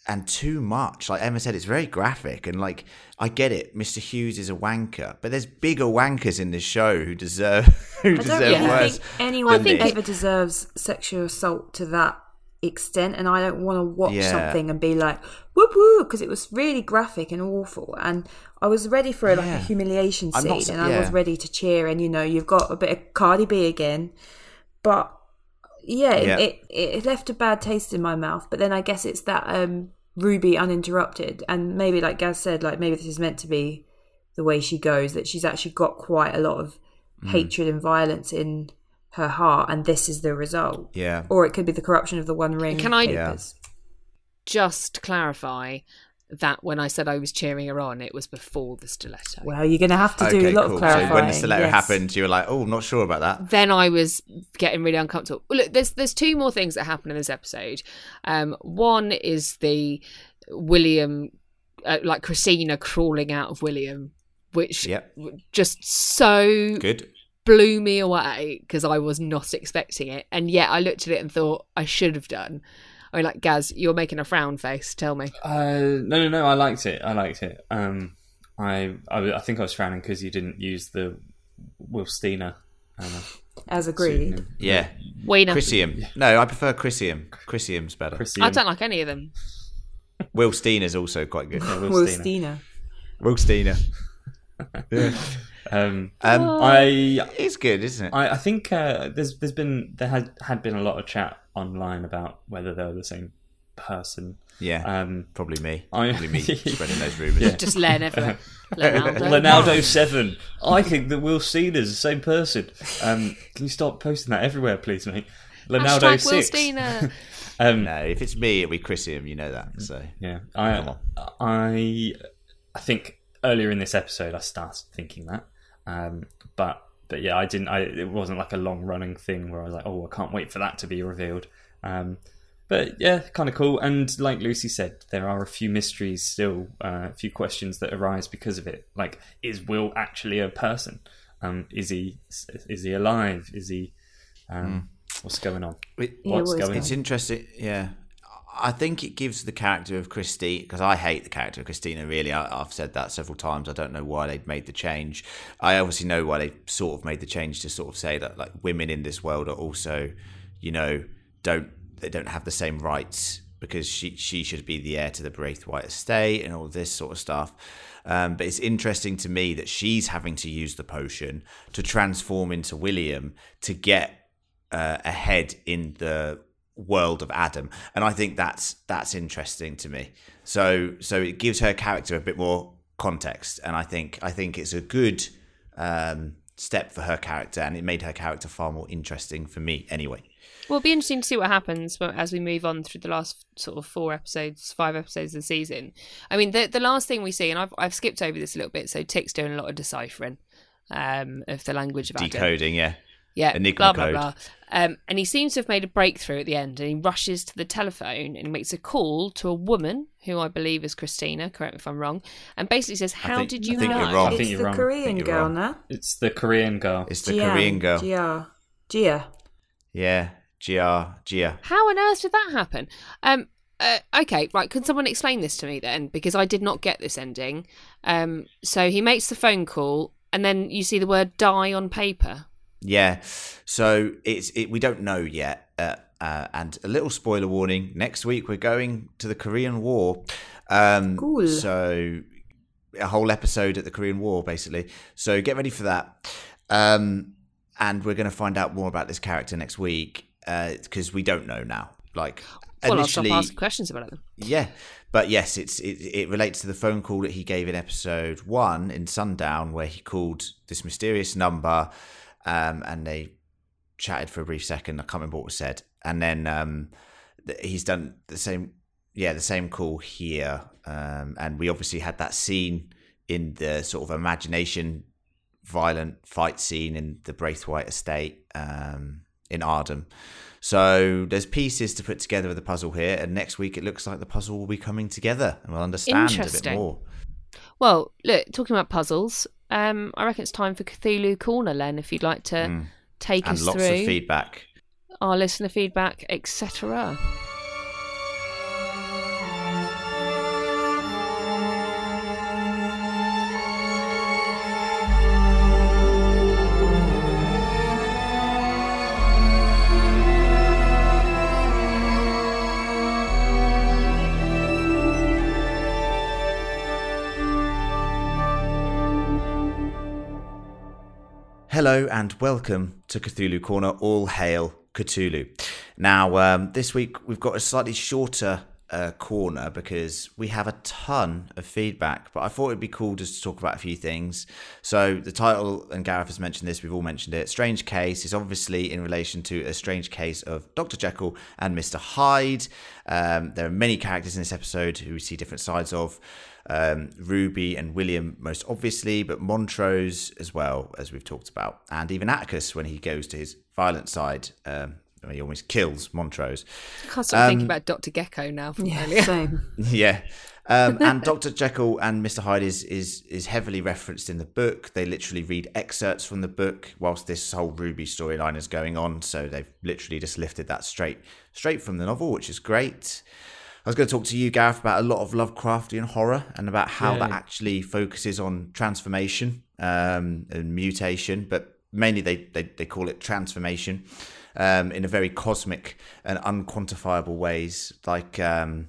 and too much. Like Emma said, it's very graphic and like I get it. Mr. Hughes is a wanker, but there's bigger wankers in this show who deserve who I don't deserve really worse. think anyone than this. ever deserves sexual assault to that extent, and I don't want to watch Yeah. something and be like whoop whoop because it was really graphic and awful, and I was ready for like Yeah. a humiliation scene, not and I was ready to cheer, and you know you've got a bit of Cardi B again, but yeah, Yeah. It, it it left a bad taste in my mouth. But then I guess it's that um Ruby uninterrupted, and maybe like Gaz said, like maybe this is meant to be the way she goes that she's actually got quite a lot of Mm. hatred and violence in her heart, and this is the result. Yeah. Or it could be the corruption of the One Ring. Can I- papers. Just clarify that when I said I was cheering her on, it was before the stiletto. Well, you're going to have to do Okay, a lot cool. of clarifying. So when the stiletto yes. happened, you were like, "Oh, I'm not sure about that." then I was getting really uncomfortable. Well, Look, there's there's two more things that happen in this episode. Um, one is the William, uh, like Christina crawling out of William, which Yep. just so Good. Blew me away because I was not expecting it, and yet I looked at it and thought I should have done. I mean, like Gaz, you're making a frown face. Tell me. Uh, no, no, no. I liked it. I liked it. Um, I, I, I think I was frowning because you didn't use the Will Steiner. Um, As agreed. pseudonym. Yeah. Wiener. Chrisium. No, I prefer Chrisium. Chrisium's better. Chrissy I don't like any of them. Will Steiner's also quite good. yeah, Will Will Steiner. Steiner. Will Steiner. Um, Um, I, it's good, isn't it? I, I think uh, there's there's been there had had been a lot of chat online about whether they were the same person. Yeah. Um, Probably me. I- Probably me spreading those rumours. Yeah. Just Len everywhere. Leonardo. Ronaldo seven. I think that Will Steiner's the same person. Um, can you stop posting that everywhere, please, mate? Ronaldo Hashtag six. Um, No, if it's me, it'll be Chrisium. You know that. So Yeah, Come I, I, I think earlier in this episode I started thinking that, um, but but yeah, I didn't. I it wasn't like a long running thing where I was like, oh, I can't wait for that to be revealed. Um, but yeah, kind of cool. And like Lucy said, there are a few mysteries still, uh, a few questions that arise because of it. Like, is Will actually a person? Um, is he is he alive? Is he? Um, What's going on? It- Yeah, What's what is going It's on? interesting. Yeah. I think it gives the character of Christine because I hate the character of Christina. Really, I, I've said that several times. I don't know why they'd made the change. I obviously know why they sort of made the change to sort of say that like women in this world are also, you know, don't they don't have the same rights because she she should be the heir to the Braithwhite estate and all this sort of stuff. Um, but it's interesting to me that she's having to use the potion to transform into William to get uh, ahead in the world of Adam, and I think that's that's interesting to me. So so it gives her character a bit more context, and I think I think it's a good um, step for her character, and it made her character far more interesting for me anyway. Well, it'll be interesting to see what happens as we move on through the last sort of four episodes, five episodes of the season. I mean, the the last thing we see, and I've I've skipped over this a little bit, so Tick's doing a lot of deciphering um, of the language of Adam. Decoding, yeah. Yeah, Enigma blah blah code. blah. Um, and he seems to have made a breakthrough at the end, and he rushes to the telephone and makes a call to a woman who I believe is Christina. Correct me if I'm wrong. And basically says, "How think- did I you think know?" you're wrong. I it's think you're the wrong. Korean girl wrong. now. It's the Korean girl. It's the Jian, Korean girl. Jia. Jia. Yeah, Gia, Gia. How on earth did that happen? Um, uh, okay, right. Can someone explain this to me then? Because I did not get this ending. Um, so he makes the phone call, and then you see the word "die" on paper. Yeah. So it's it, we don't know yet. Uh, uh, and a little spoiler warning: next week we're going to the Korean War. Um, Cool. So a whole episode at the Korean War, basically. So get ready for that. Um, and we're going to find out more about this character next week because we don't know now. Like Well, I'll stop asking questions about it. Then. yeah, but yes, it's it, it relates to the phone call that he gave in episode one in Sundown, where he called this mysterious number, um, and they chatted for a brief second. I can't remember what was said, and then um, he's done the same. Yeah, the same call here, um, and we obviously had that scene in the sort of imagination violent fight scene in the Braithwhite estate um, in Ardham. So there's pieces to put together of the puzzle here, and next week it looks like the puzzle will be coming together, and we'll understand a bit more. Well, look, talking about puzzles, um, I reckon it's time for Cthulhu Corner, Len. If you'd like to Mm. take And us lots through of feedback. our listener feedback, etc. Hello and welcome to Cthulhu Corner. All hail Cthulhu. Now, um, this week we've got a slightly shorter uh, corner because we have a ton of feedback, but I thought it'd be cool just to talk about a few things. So, the title, and Gareth has mentioned this, we've all mentioned it Strange Case is obviously in relation to a strange case of Dr. Jekyll and Mr. Hyde. Um, there are many characters in this episode who we see different sides of um, Ruby and William, most obviously, but Montrose as well, as we've talked about, and even Atticus when he goes to his violent side. Um, he almost kills Montrose. I can't stop thinking Um, about Dr. Gecko now from Yeah, earlier. same. yeah. Um, and Dr. Jekyll and Mr. Hyde is, is is heavily referenced in the book. They literally read excerpts from the book whilst this whole Ruby storyline is going on. So they've literally just lifted that straight straight from the novel, which is great. I was going to talk to you, Gareth, about a lot of Lovecraftian horror and about how that actually focuses on transformation um, and mutation, but mainly they, they, they call it transformation um, in a very cosmic and unquantifiable ways, like um,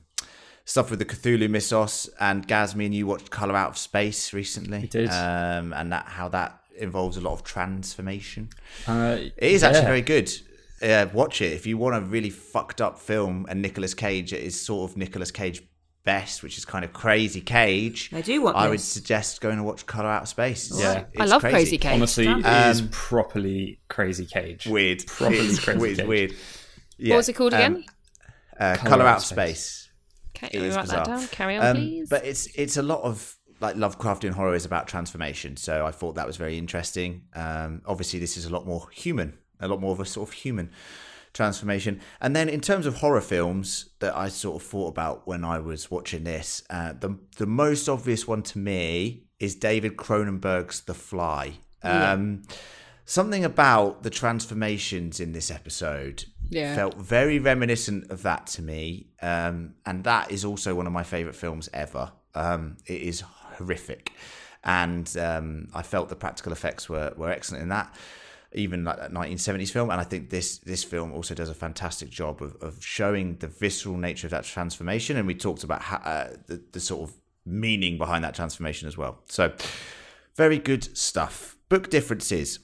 stuff with the Cthulhu mythos. And Gaz, me and you watched Color Out of Space recently. We did. Um, and that how that involves a lot of transformation. Uh, It is actually very good. Uh, watch it if you want a really fucked up film. And Nicolas Cage is sort of Nicolas Cage best, which is kind of crazy Cage. I do want I would suggest going to watch Color Out of Space. It's- Yeah. I love Crazy Cage. Honestly, Damn. it is Um, properly crazy cage. Weird, Properly It's Crazy weird, Cage. weird. What was it called um, again? uh, Colour Color Out Out of of Space. Space. Okay, It let me is write that down. Carry on, Um, please. But it's it's a lot of like Lovecraftian horror is about transformation, so I thought that was very interesting. Um, obviously, this is a lot more human, a lot more of a sort of human transformation. And then in terms of horror films that I sort of thought about when I was watching this, uh, the the most obvious one to me is David Cronenberg's The Fly. Um, Something about the transformations in this episode Yeah. felt very reminiscent of that to me. Um, and that is also one of my favorite films ever. Um, it is horrific. And um, I felt the practical effects were, were excellent in that, even like that 1970s film. And I think this this film also does a fantastic job of, of showing the visceral nature of that transformation. And we talked about how, uh, the, the sort of meaning behind that transformation as well. So, very good stuff. Book differences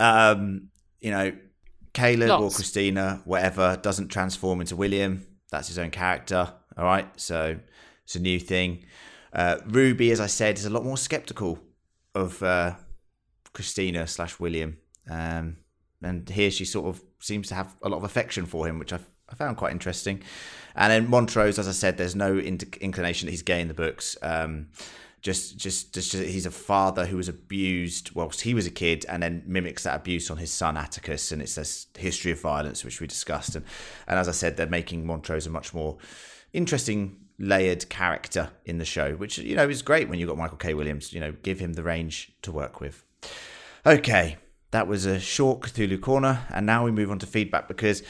um, you know, Caleb or Christina, whatever, doesn't transform into William. That's his own character. All right. So it's a new thing. Uh, Ruby, as I said, is a lot more skeptical of uh, Christina slash William. Um, and here she sort of seems to have a lot of affection for him, which I, I found quite interesting. And then Montrose, as I said, there's no inclination that he's gay in the books. Um, just, just, just, he's a father who was abused whilst he was a kid, and then mimics that abuse on his son Atticus, and it's this history of violence which we discussed, and and as I said, they're making Montrose a much more interesting layered character in the show, which you know is great when you've got Michael K. Williams. You know, give him the range to work with. Okay, that was a short Cthulhu corner, and now we move on to feedback because.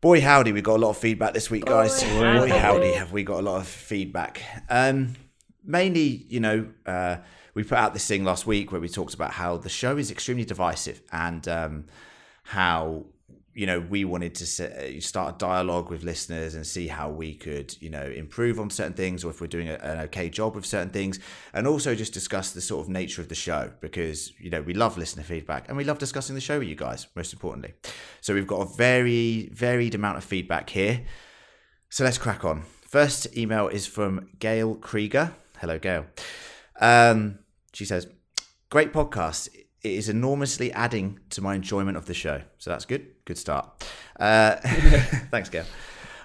Boy howdy, we got a lot of feedback this week, guys. Boy Boy, howdy. howdy, have we got a lot of feedback. Um, mainly, you know, uh, we put out this thing last week where we talked about how the show is extremely divisive and um, how you know we wanted to se- start a dialogue with listeners and see how we could you know improve on certain things or if we're doing an okay job with certain things and also just discuss the sort of nature of the show because you know we love listener feedback and we love discussing the show with you guys most importantly so we've got a very varied amount of feedback here so let's crack on. First email is from Gail Krieger. Hello, Gail. Um, she says, Great podcast. It is enormously adding to my enjoyment of the show. So that's good. Good start. Uh, thanks, Gail.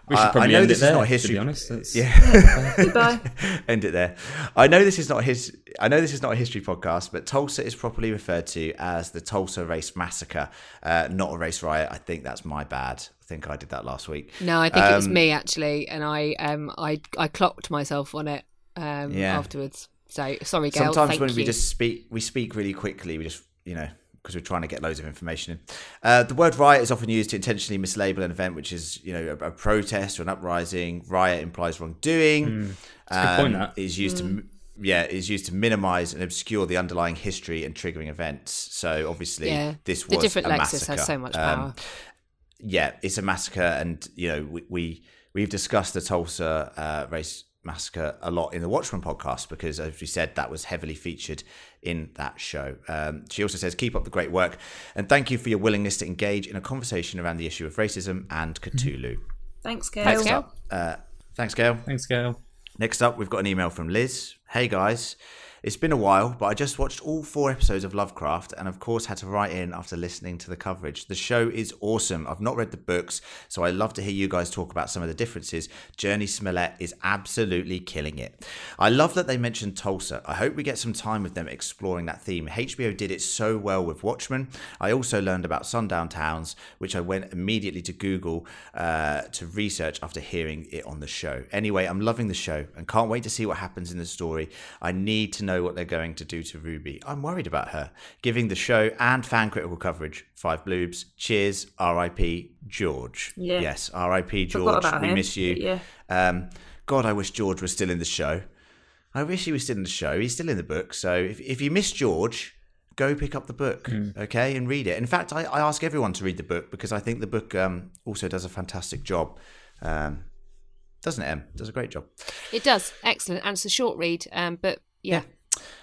We should probably I know end this it there, is not to history. be honest. That's- Yeah. Goodbye. End it there. I know this is not his. I know this is not a history podcast, but Tulsa is properly referred to as the Tulsa Race Massacre, uh, not a race riot. I think that's my bad. I think I did that last week. No, I think it was Um, me actually, and I um I I clocked myself on it um Yeah. afterwards. So sorry, Gail. Sometimes thank when you. we just speak, we speak really quickly. We just, you know, because we're trying to get loads of information in. Uh, the word riot is often used to intentionally mislabel an event, which is, you know, a, a protest or an uprising. Riot implies wrongdoing. Hmm. a point, Um, that. is used to. Yeah, is used to minimise and obscure the underlying history and triggering events. So obviously, yeah, this the different a Lexus massacre. has so much Um, power. yeah, it's a massacre, and you know we, we we've discussed the Tulsa uh, race massacre a lot in the Watchmen podcast because, as we said, that was heavily featured in that show. Um, she also says, "Keep up the great work, and thank you for your willingness to engage in a conversation around the issue of racism and Cthulhu." Thanks, Gail. Thanks, Gail. Uh, thanks, Gail. Thanks, Gail. Next up, we've got an email from Liz. Hey guys, it's been a while, but I just watched all four episodes of Lovecraft and, of course, had to write in after listening to the coverage. The show is awesome. I've not read the books, so I love to hear you guys talk about some of the differences. Jurnee Smollett is absolutely killing it. I love that they mentioned Tulsa. I hope we get some time with them exploring that theme. HBO did it so well with Watchmen. I also learned about sundown towns, which I went immediately to Google uh, to research after hearing it on the show. Anyway, I'm loving the show and can't wait to see what happens in the story. I need to know what they're going to do to Ruby. I'm worried about her. Giving the show and fan critical coverage five bloobs. Cheers, R.I.P. George. Yeah. Yes, R.I.P. George. We him, miss you. yeah. Um, God, I wish George was still in the show. I wish he was still in the show. He's still in the book. So if, if you miss George, go pick up the book, okay, and read it. In fact, I, I ask everyone to read the book because I think the book um, also does a fantastic job. Um, doesn't it, Em? Does a great job. It does excellent, and it's a short read. Um, but yeah,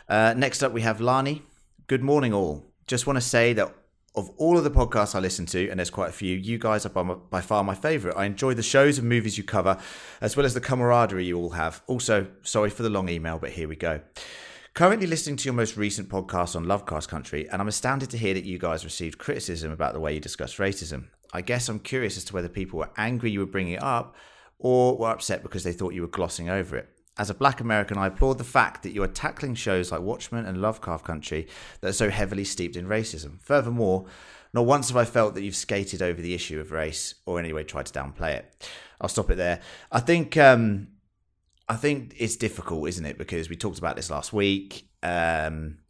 Uh, next up, we have Lani. Good morning, all. Just want to say that of all of the podcasts I listen to, and there's quite a few, you guys are by, my, by far my favourite. I enjoy the shows and movies you cover, as well as the camaraderie you all have. Also, sorry for the long email, but here we go. Currently listening to your most recent podcast on Lovecraft Country, and I'm astounded to hear that you guys received criticism about the way you discuss racism. I guess I'm curious as to whether people were angry you were bringing it up, or were upset because they thought you were glossing over it. As a black American, I applaud the fact that you are tackling shows like Watchmen and Lovecraft Country that are so heavily steeped in racism. Furthermore, not once have I felt that you've skated over the issue of race or in any way tried to downplay it. I'll stop it there. I think um, I think it's difficult, isn't it? Because we talked about this last week. Um,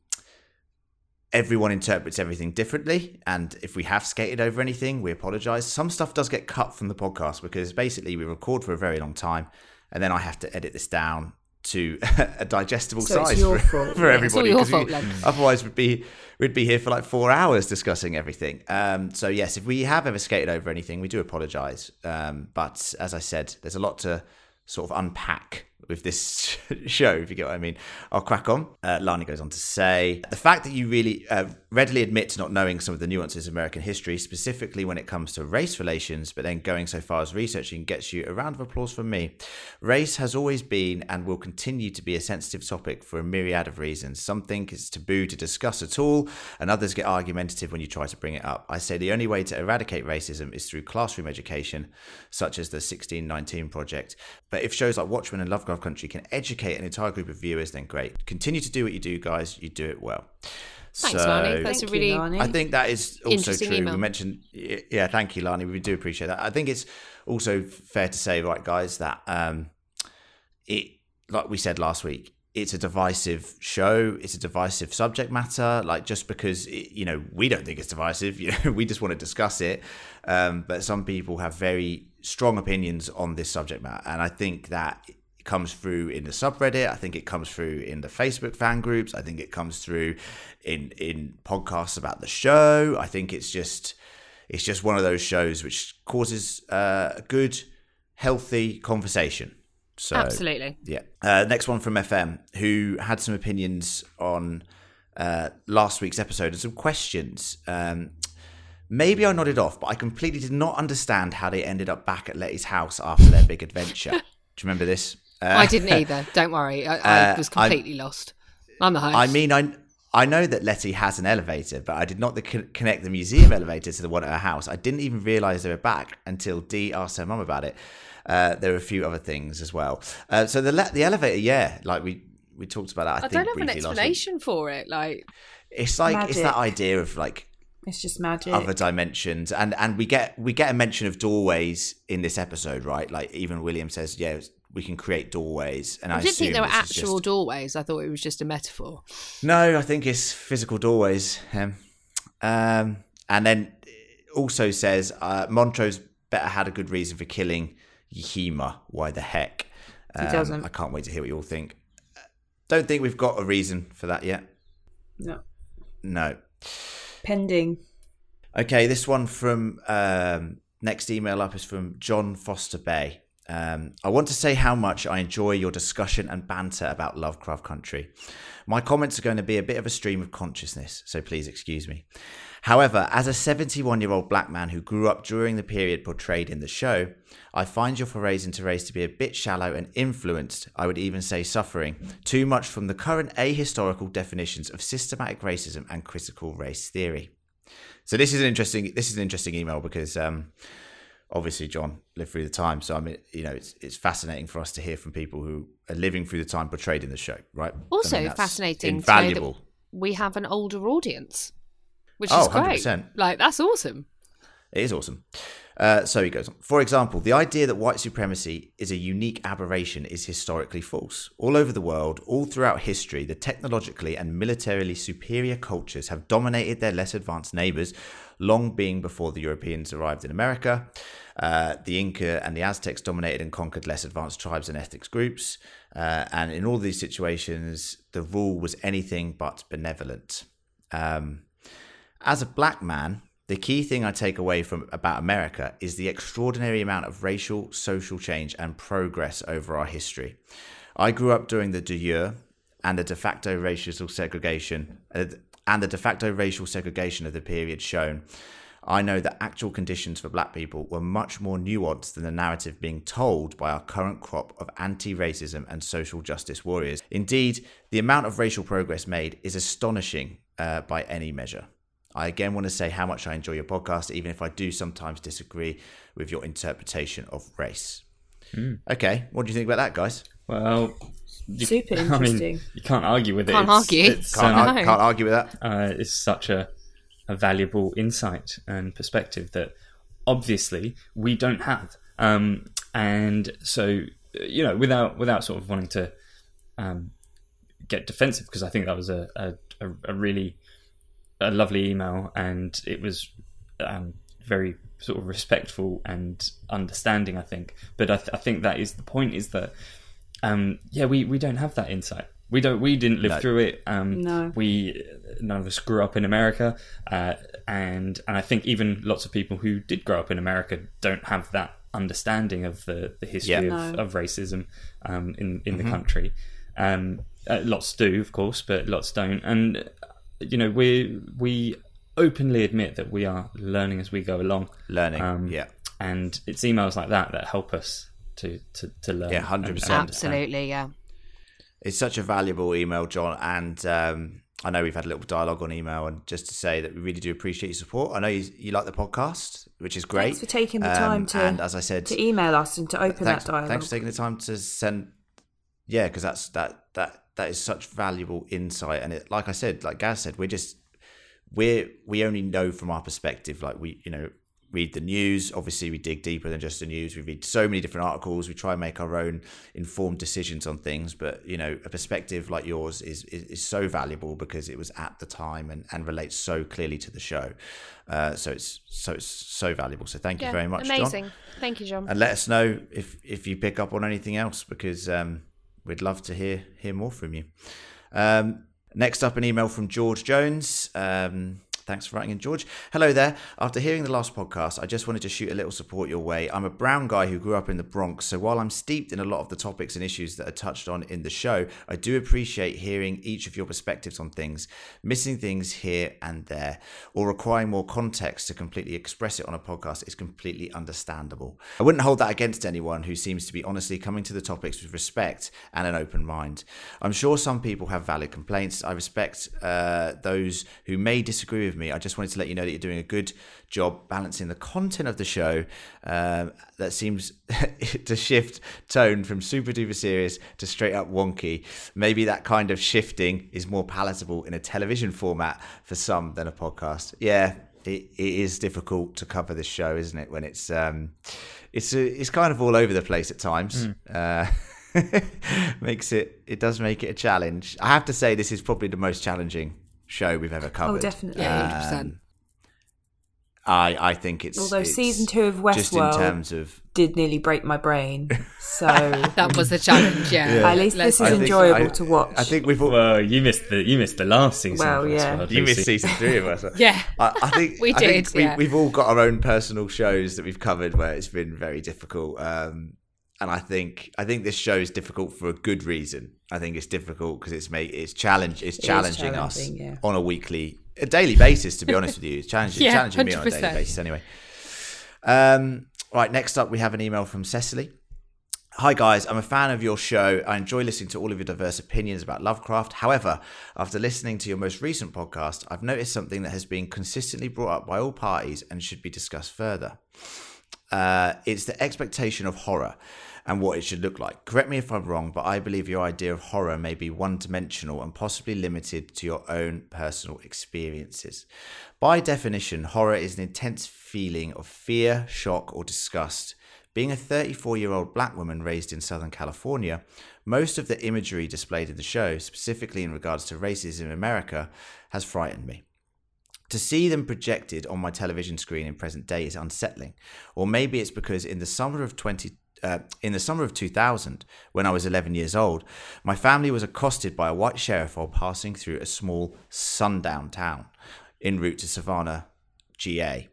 everyone interprets everything differently, and if we have skated over anything, we apologise. Some stuff does get cut from the podcast because basically we record for a very long time, and then I have to edit this down to a digestible So size for, for Yeah, everybody. we- fault, Len. otherwise, we'd be we'd be here for like four hours discussing everything. Um, so yes, if we have ever skated over anything, we do apologise. Um, but as I said, there's a lot to sort of unpack with this show, if you get what I mean. I'll crack on. Uh, Lani goes on to say the fact that you really uh, readily admit to not knowing some of the nuances of American history, specifically when it comes to race relations, but then going so far as researching gets you a round of applause from me. Race has always been and will continue to be a sensitive topic for a myriad of reasons. Some think it's taboo to discuss at all, and others get argumentative when you try to bring it up. I say the only way to eradicate racism is through classroom education, such as the 1619 Project. But if shows like Watchmen and Lovecraft Lovecraft Country can educate an entire group of viewers, then great. Continue to do what you do, guys. You do it well. Thanks, so, Lani. That's Thank a really you, I think that is also true. email. We mentioned, yeah, thank you, Lani. We do appreciate that. I think it's also fair to say, right, guys, that um, it, like we said last week, it's a divisive show. It's a divisive subject matter. Like just because it, you know we don't think it's divisive, you know, we just want to discuss it. Um, but some people have very strong opinions on this subject matter, and I think that it comes through in the subreddit. I think it comes through in the Facebook fan groups. I think it comes through in in podcasts about the show. I think it's just it's just one of those shows which causes uh, a good, healthy conversation. So Absolutely. yeah. Uh, next one from FM, who had some opinions on uh, last week's episode and some questions. Um, maybe I nodded off, but I completely did not understand how they ended up back at Leti's house after their big adventure. Do you remember this? Uh, I didn't either. Don't worry. I, I Uh, was I'm- completely lost. I'm the host. I mean, I I know that Leti has an elevator, but I did not co- connect the museum elevator to the one at her house. I didn't even realise they were back until Dee asked her mum about it. Uh, there were a few other things as well. Uh, so the le- the elevator, yeah, like we we talked about that. I, I think don't have an briefly last explanation for it. Like, It's like it's that idea of like It's just magic. other dimensions, and and we get we get a mention of doorways in this episode, right? Like even William says, yeah, we can create doorways, and I, I didn't think there were actual just- doorways. I thought it was just a metaphor. No, I think it's physical doorways. Um, um, and then also says uh, Montrose better had a good reason for killing Yahima. Why the heck? Um, doesn't. I can't wait to hear what you all think. Don't think we've got a reason for that yet. no. No. Pending. Okay, this one from um, next email up is from John Foster Bay. Um, I want to say how much I enjoy your discussion and banter about Lovecraft Country. My comments are going to be a bit of a stream of consciousness, so please excuse me. However, as a 71 year old black man who grew up during the period portrayed in the show, I find your forays into race to be a bit shallow and influenced, I would even say suffering, too much from the current ahistorical definitions of systematic racism and critical race theory. So this is an interesting this is an interesting email because um, obviously John lived through the time. So I mean, you know, it's it's fascinating for us to hear from people who are living through the time portrayed in the show, right? I Also mean, fascinating invaluable. we have an older audience, which Oh, is great. 100%. Like, that's awesome. It is awesome. Uh, so he goes on. For example, the idea that white supremacy is a unique aberration is historically false. All over the world, all throughout history, the technologically and militarily superior cultures have dominated their less advanced neighbors, long being before the Europeans arrived in America. Uh, the Inca and the Aztecs dominated and conquered less advanced tribes and ethnic groups. Uh, and in all these situations, the rule was anything but benevolent. Um, as a black man, the key thing I take away from about America is the extraordinary amount of racial, social change and progress over our history. I grew up during the de jure and the de facto racial segregation uh, and the de facto racial segregation of the period shown. I know that actual conditions for black people were much more nuanced than the narrative being told by our current crop of anti racism and social justice warriors. Indeed, the amount of racial progress made is astonishing uh, by any measure. I again want to say how much I enjoy your podcast, even if I do sometimes disagree with your interpretation of race. Okay, what do you think about that, guys? Well, you, Super I interesting. mean, you can't argue with it. Can't It's- argue. It's, Can't, um, ar- No. can't argue with that. uh, it's such a, a valuable insight and perspective that obviously we don't have. Um, and so, you know, without without sort of wanting to um, get defensive, because I think that was a, a, a, really a lovely email, and it was um, very sort of respectful and understanding. I think, but I, th- I think that is the point: is that um, yeah, we, we don't have that insight. We don't. We didn't live No. through it. Um, No. We none of us grew up in America, uh, and and I think even lots of people who did grow up in America don't have that understanding of the, the history Yeah. of, No. of racism um, in in Mm-hmm. the country. Um, uh, lots do, of course, but lots don't. And uh, you know, we we openly admit that we are learning as we go along. Learning, Um, yeah. and it's emails like that that help us to to, to learn. Yeah, 100%. and- and understand. Absolutely, yeah. It's such a valuable email, John, and um, I know we've had a little dialogue on email, and just to say that we really do appreciate your support. I know you, you like the podcast, which is great. Thanks for taking the Um, time to and as I said, to email us and to open thanks, that dialogue. thanks for taking the time to send yeah, because that's that that that is such valuable insight, and it, like I said, like Gaz said, we're just we're we only know from our perspective, like we you know read the news. Obviously, we dig deeper than just the news. We read so many different articles. We try and make our own informed decisions on things. But you know, a perspective like yours is is, is so valuable because it was at the time and, and relates so clearly to the show. Uh, so it's so it's so valuable. So thank you Yeah, very much, Amazing. John. Thank you, John. And let us know if if you pick up on anything else because um, we'd love to hear hear more from you. Um, next up, an email from George Jones. Um, Thanks for writing in, George. Hello there. After hearing the last podcast, I just wanted to shoot a little support your way. I'm a brown guy who grew up in the Bronx, so while I'm steeped in a lot of the topics and issues that are touched on in the show, I do appreciate hearing each of your perspectives on things, missing things here and there, or requiring more context to completely express it on a podcast is completely understandable. I wouldn't hold that against anyone who seems to be honestly coming to the topics with respect and an open mind. I'm sure some people have valid complaints. I respect uh, those who may disagree with me. I just wanted to let you know that you're doing a good job balancing the content of the show um, that seems to shift tone from super duper serious to straight up wonky. Maybe that kind of shifting is more palatable in a television format for some than a podcast. Yeah, it, it is difficult to cover this show, isn't it? When it's um, it's a, it's kind of all over the place at times. Uh, makes it it does make it a challenge. I have to say this is probably the most challenging show we've ever covered. Oh, definitely. Yeah, 100%. Um, I I think it's Although it's season two of Westworld just in Westworld terms of did nearly break my brain. So That was the challenge, yeah. at least Let's- this is think- enjoyable I- to watch. I think we've all, Well, you missed the you missed the last season. Well, of yeah. Westworld, you missed season three of us. Yeah. I, I think We I think did, We, yeah. We've all got our own personal shows that we've covered where it's been very difficult. Um, and I think I think this show is difficult for a good reason. I think it's difficult because it's make it's challenge it's is challenging us yeah. on a weekly, a daily basis. To be honest with you, it's challenging, Yeah, challenging me on a daily basis. Anyway, um, right. Next up, we have an email from Cecily. Hi guys, I'm a fan of your show. I enjoy listening to all of your diverse opinions about Lovecraft. However, after listening to your most recent podcast, I've noticed something that has been consistently brought up by all parties and should be discussed further. Uh, it's the expectation of horror and what it should look like. Correct me if I'm wrong, but I believe your idea of horror may be one dimensional and possibly limited to your own personal experiences. By definition, horror is an intense feeling of fear, shock, or disgust. Being a 34 year old black woman raised in Southern California, most of the imagery displayed in the show, specifically in regards to racism in America, has frightened me. To see them projected on my television screen in present day is unsettling, or maybe it's because in the summer of 20 uh, in the summer of 2000, when I was 11 years old, my family was accosted by a white sheriff while passing through a small sundown town en route to Savannah, GA.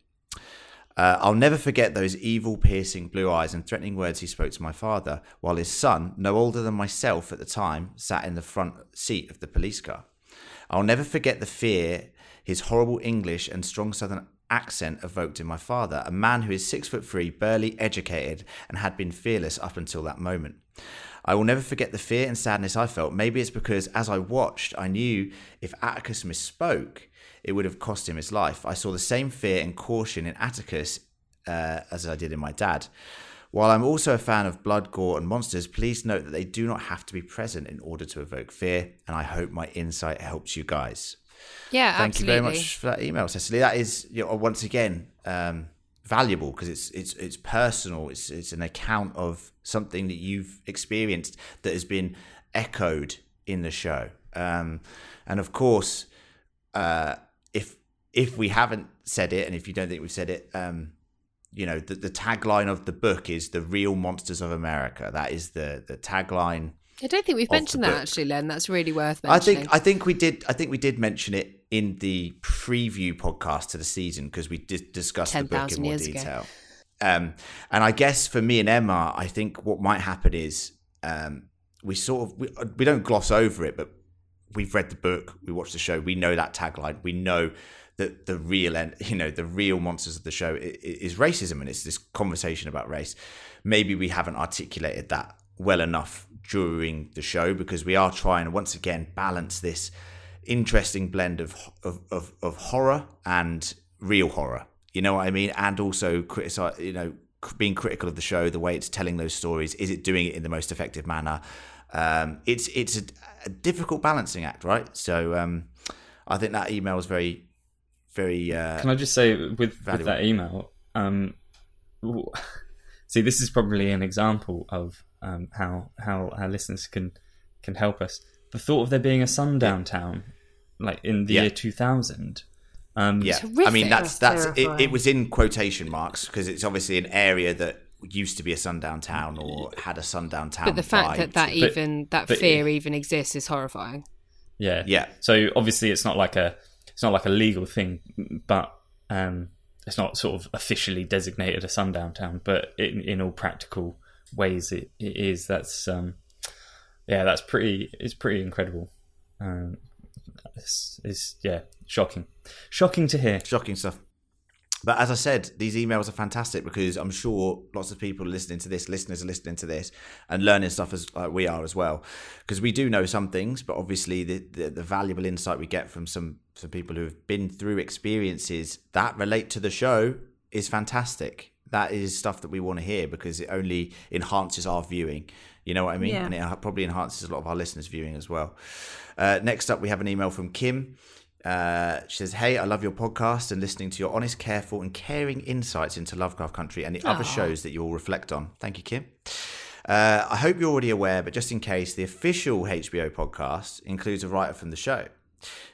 Uh, I'll never forget those evil, piercing blue eyes and threatening words he spoke to my father, while his son, no older than myself at the time, sat in the front seat of the police car. I'll never forget the fear his horrible English and strong southern accent evoked in my father, a man who is six foot three, barely educated, and had been fearless up until that moment. I will never forget the fear and sadness I felt. Maybe it's because as I watched, I knew if Atticus misspoke, it would have cost him his life. I saw the same fear and caution in Atticus uh, as I did in my dad. While I'm also a fan of blood, gore, and monsters, please note that they do not have to be present in order to evoke fear, and I hope my insight helps you guys. Yeah, Thank absolutely. you very much for that email, Cecily. That is you know, once again um, valuable because it's it's it's personal. It's it's an account of something that you've experienced that has been echoed in the show. Um, and of course, uh, if if we haven't said it, and if you don't think we've said it, um, you know, the, the tagline of the book is "The Real Monsters of America." That is the the tagline. I don't think we've mentioned that book. actually, Len. That's really worth mentioning. I think I think we did. I think we did mention it in the preview podcast to the season because we did discuss the book in more detail. Um, and I guess for me and Emma, I think what might happen is um, we sort of we, we don't gloss over it, but we've read the book, we watched the show, we know that tagline, we know that the real and you know the real monsters of the show is racism, and it's this conversation about race. Maybe we haven't articulated that well enough during the show because we are trying to once again balance this interesting blend of of, of, of horror and real horror. You know what I mean? And also criticize, you know, being critical of the show, the way it's telling those stories. Is it doing it in the most effective manner? Um, it's it's a, a difficult balancing act, right? So um, I think that email was very very. Uh, Can I just say with, with that email? Um, see, this is probably an example of um, how how our listeners can can help us. The thought of there being a sundown town, like in the Yeah. year two thousand. Um, Yeah, horrific. I mean that's That's that's it, it was in quotation marks because it's obviously an area that used to be a sundown town or had a sundown town. But the fact vibe that that to it. But- even that but- fear even exists is horrifying. yeah, Yeah. So obviously, it's not like a it's not like a legal thing, but um, it's not sort of officially designated a sundown town. But in, in all practical ways, it, it is. That's um, yeah, that's pretty. It's pretty incredible. Um, it's, it's yeah, shocking, shocking to hear. shocking stuff. But as I said, these emails are fantastic because I'm sure lots of people listening to this, listeners are listening to this, and learning stuff as we are as well. Because we do know some things, but obviously the, the the valuable insight we get from some some people who have been through experiences that relate to the show is fantastic. That is stuff that we want to hear because it only enhances our viewing. You know what I mean? Yeah. And it probably enhances a lot of our listeners' viewing as well. Uh, next up, we have an email from Kim. Uh, she says, Hey, I love your podcast and listening to your honest, careful, and caring insights into Lovecraft Country and the other shows that you all reflect on. Thank you, Kim. Uh, I hope you're already aware, but just in case, the official HBO podcast includes a writer from the show.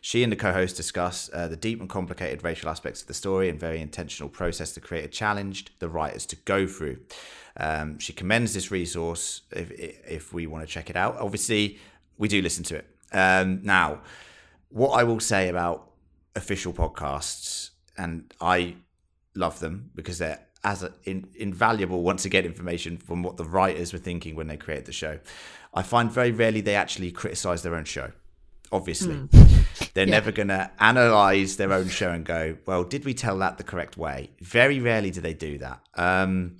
She and the co host discuss uh, the deep and complicated racial aspects of the story and very intentional process the creator challenged the writers to go through. Um, she commends this resource if, if we want to check it out. Obviously, we do listen to it. Um, now, what I will say about official podcasts, and I love them because they're as a, in, invaluable once again information from what the writers were thinking when they created the show. I find very rarely they actually criticize their own show. Obviously, they're never going to analyze their own show and go, "Well, did we tell that the correct way?" Very rarely do they do that. Um,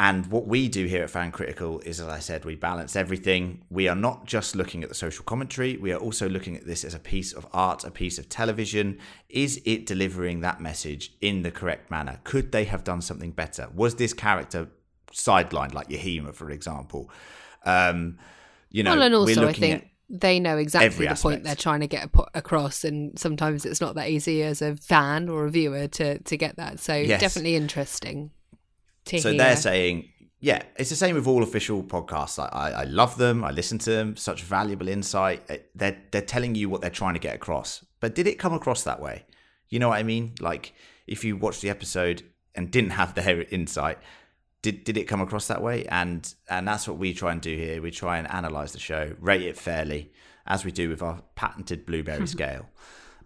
and what we do here at Fan Critical is, as I said, we balance everything. We are not just looking at the social commentary, we are also looking at this as a piece of art, a piece of television. Is it delivering that message in the correct manner? Could they have done something better? Was this character sidelined, like Yahima, for example? Um, you know, well, and we're also I looking think at they know exactly the point they're trying to get across, and sometimes it's not that easy as a fan or a viewer to to get that. So Yes. definitely interesting. To So hear. they're saying, yeah, it's the same with all official podcasts. I, I, I love them. I listen to them. Such valuable insight. Uh, They're they're telling you what they're trying to get across. But did it come across that way? You know what I mean? Like if you watched the episode and didn't have their insight, did did it come across that way? And and that's what we try and do here. We try and analyze the show, rate it fairly, as we do with our patented blueberry scale.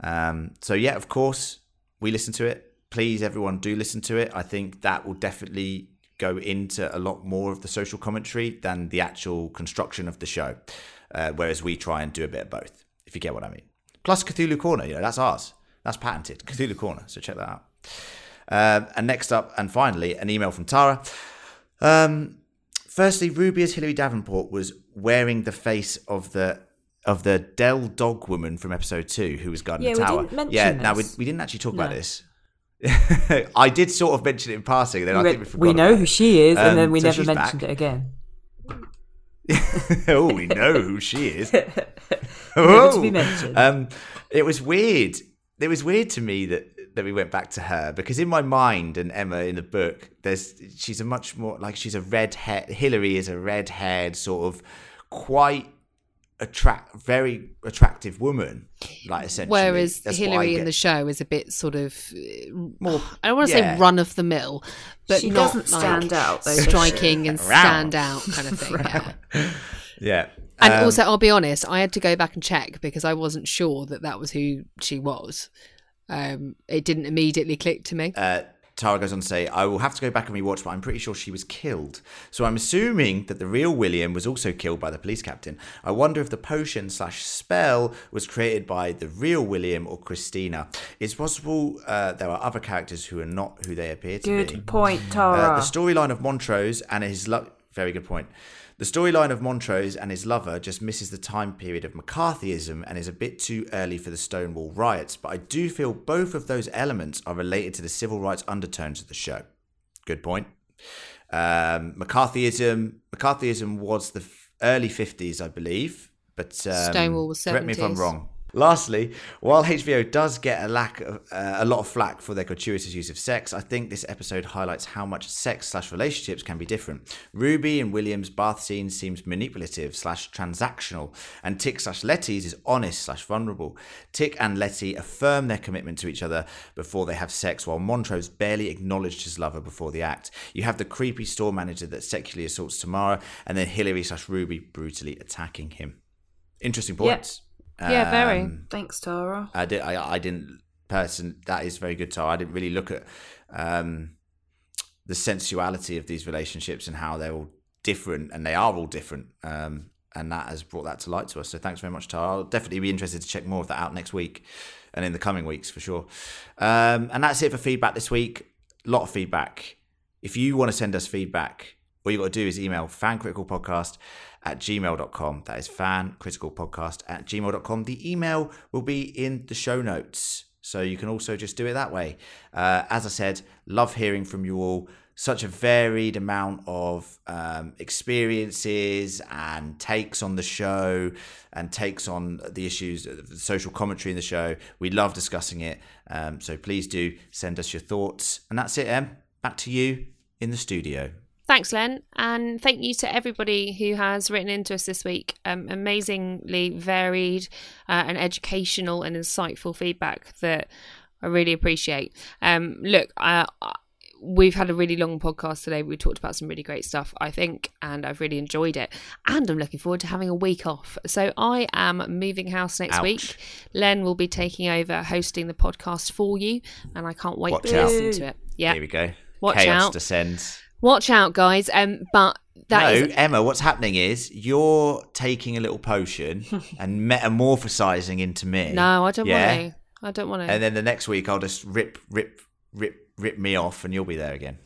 Um, so yeah, of course, we listen to it. Please, everyone, do listen to it. I think that will definitely go into a lot more of the social commentary than the actual construction of the show. Uh, whereas we try and do a bit of both, if you get what I mean. Plus Cthulhu Corner, you know, that's ours. That's patented. Cthulhu Corner. So check that out. Um, and next up, and finally, an email from Tara. Um, firstly, Ruby as Hillary Davenport was wearing the face of the of the Del Dog woman from episode two, who was guarding Yeah, the we tower. didn't mention yeah, now we, we didn't actually talk about this. I did sort of mention it in passing. Then I we, think we forgot. we know who she is, Um, and then we so never mentioned back. it again. oh, we know who she is. Oh. be mentioned. Um, it was weird. It was weird to me that that we went back to her because in my mind and Emma in the book, there's she's a much more like she's a red hair. Hillary is a red haired sort of quite attract very attractive woman. Like essentially, Whereas That's Hillary in the show is a bit sort of uh, More- I don't want to yeah. say run of the mill, but She not doesn't like stand out, though, striking and Round. stand out kind of thing. yeah. yeah. And Um, also, I'll be honest, I had to go back and check because I wasn't sure that that was who she was. Um, it didn't immediately click to me. uh, Tara goes on to say, I will have to go back and rewatch, but I'm pretty sure she was killed. So I'm assuming that the real William was also killed by the police captain. I wonder if the potion slash spell was created by the real William or Christina. It's possible uh, there are other characters who are not who they appear to be. Good point, Uh, Tara. the storyline of Montrose and his lo- very good point. The storyline of Montrose and his lover just misses the time period of McCarthyism and is a bit too early for the Stonewall riots, but I do feel both of those elements are related to the civil rights undertones of the show. Good point. Um, McCarthyism. McCarthyism was the early 50s, I believe. But um, Stonewall was correct me if I'm wrong. Lastly, while HBO does get a lack of, uh, a lot of flack for their gratuitous use of sex, I think this episode highlights how much sex slash relationships can be different. Ruby and William's bath scene seems manipulative slash transactional, and Tic slash Leti's is honest slash vulnerable. Tic and Leti affirm their commitment to each other before they have sex, while Montrose barely acknowledged his lover before the act. You have the creepy store manager that sexually assaults Tamara, and then Hillary slash Ruby brutally attacking him. Interesting points. Yeah, very. Um, Thanks, Tara. I did. I, I didn't. Person that is very good. So I didn't really look at um, the sensuality of these relationships and how they're all different, and they are all different. Um, and that has brought that to light to us. So thanks very much, Tara. I'll definitely be interested to check more of that out next week and in the coming weeks for sure. Um, and that's it for feedback this week. A lot of feedback. If you want to send us feedback, all you've got to do is email fancriticalpodcast at gmail.com. That is fancriticalpodcast at gmail.com. The email will be in the show notes. So you can also just do it that way. Uh, as I said, love hearing from you all. Such a varied amount of um, experiences and takes on the show and takes on the issues, uh, the social commentary in the show. We love discussing it. Um, so please do send us your thoughts. And that's it, Em. Back to you in the studio. Thanks, Len, and thank you to everybody who has written into us this week. Um, amazingly varied uh, and educational and insightful feedback that I really appreciate. Um, look, uh, we've had a really long podcast today. We talked about some really great stuff, I think, and I've really enjoyed it. And I'm looking forward to having a week off. So I am moving house next Ouch. week. Len will be taking over hosting the podcast for you, and I can't wait Watch to out. listen to it. Yeah, Here we go. Watch Chaos out. descends. Watch out, guys. Um, but that no, is Emma, what's happening is you're taking a little potion and metamorphosizing into me. no, I don't yeah? want to. I don't want to. And then the next week I'll just rip, rip, rip, rip me off, and you'll be there again.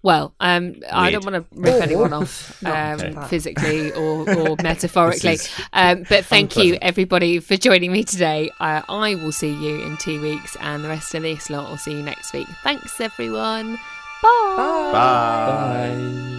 Well, um, I don't want to rip anyone off um, Okay. physically or, or metaphorically. Um, but thank you, everybody, for joining me today. Uh, I will see you in two weeks, and the rest of this lot will see you next week. Thanks, everyone. Bye. Bye. Bye.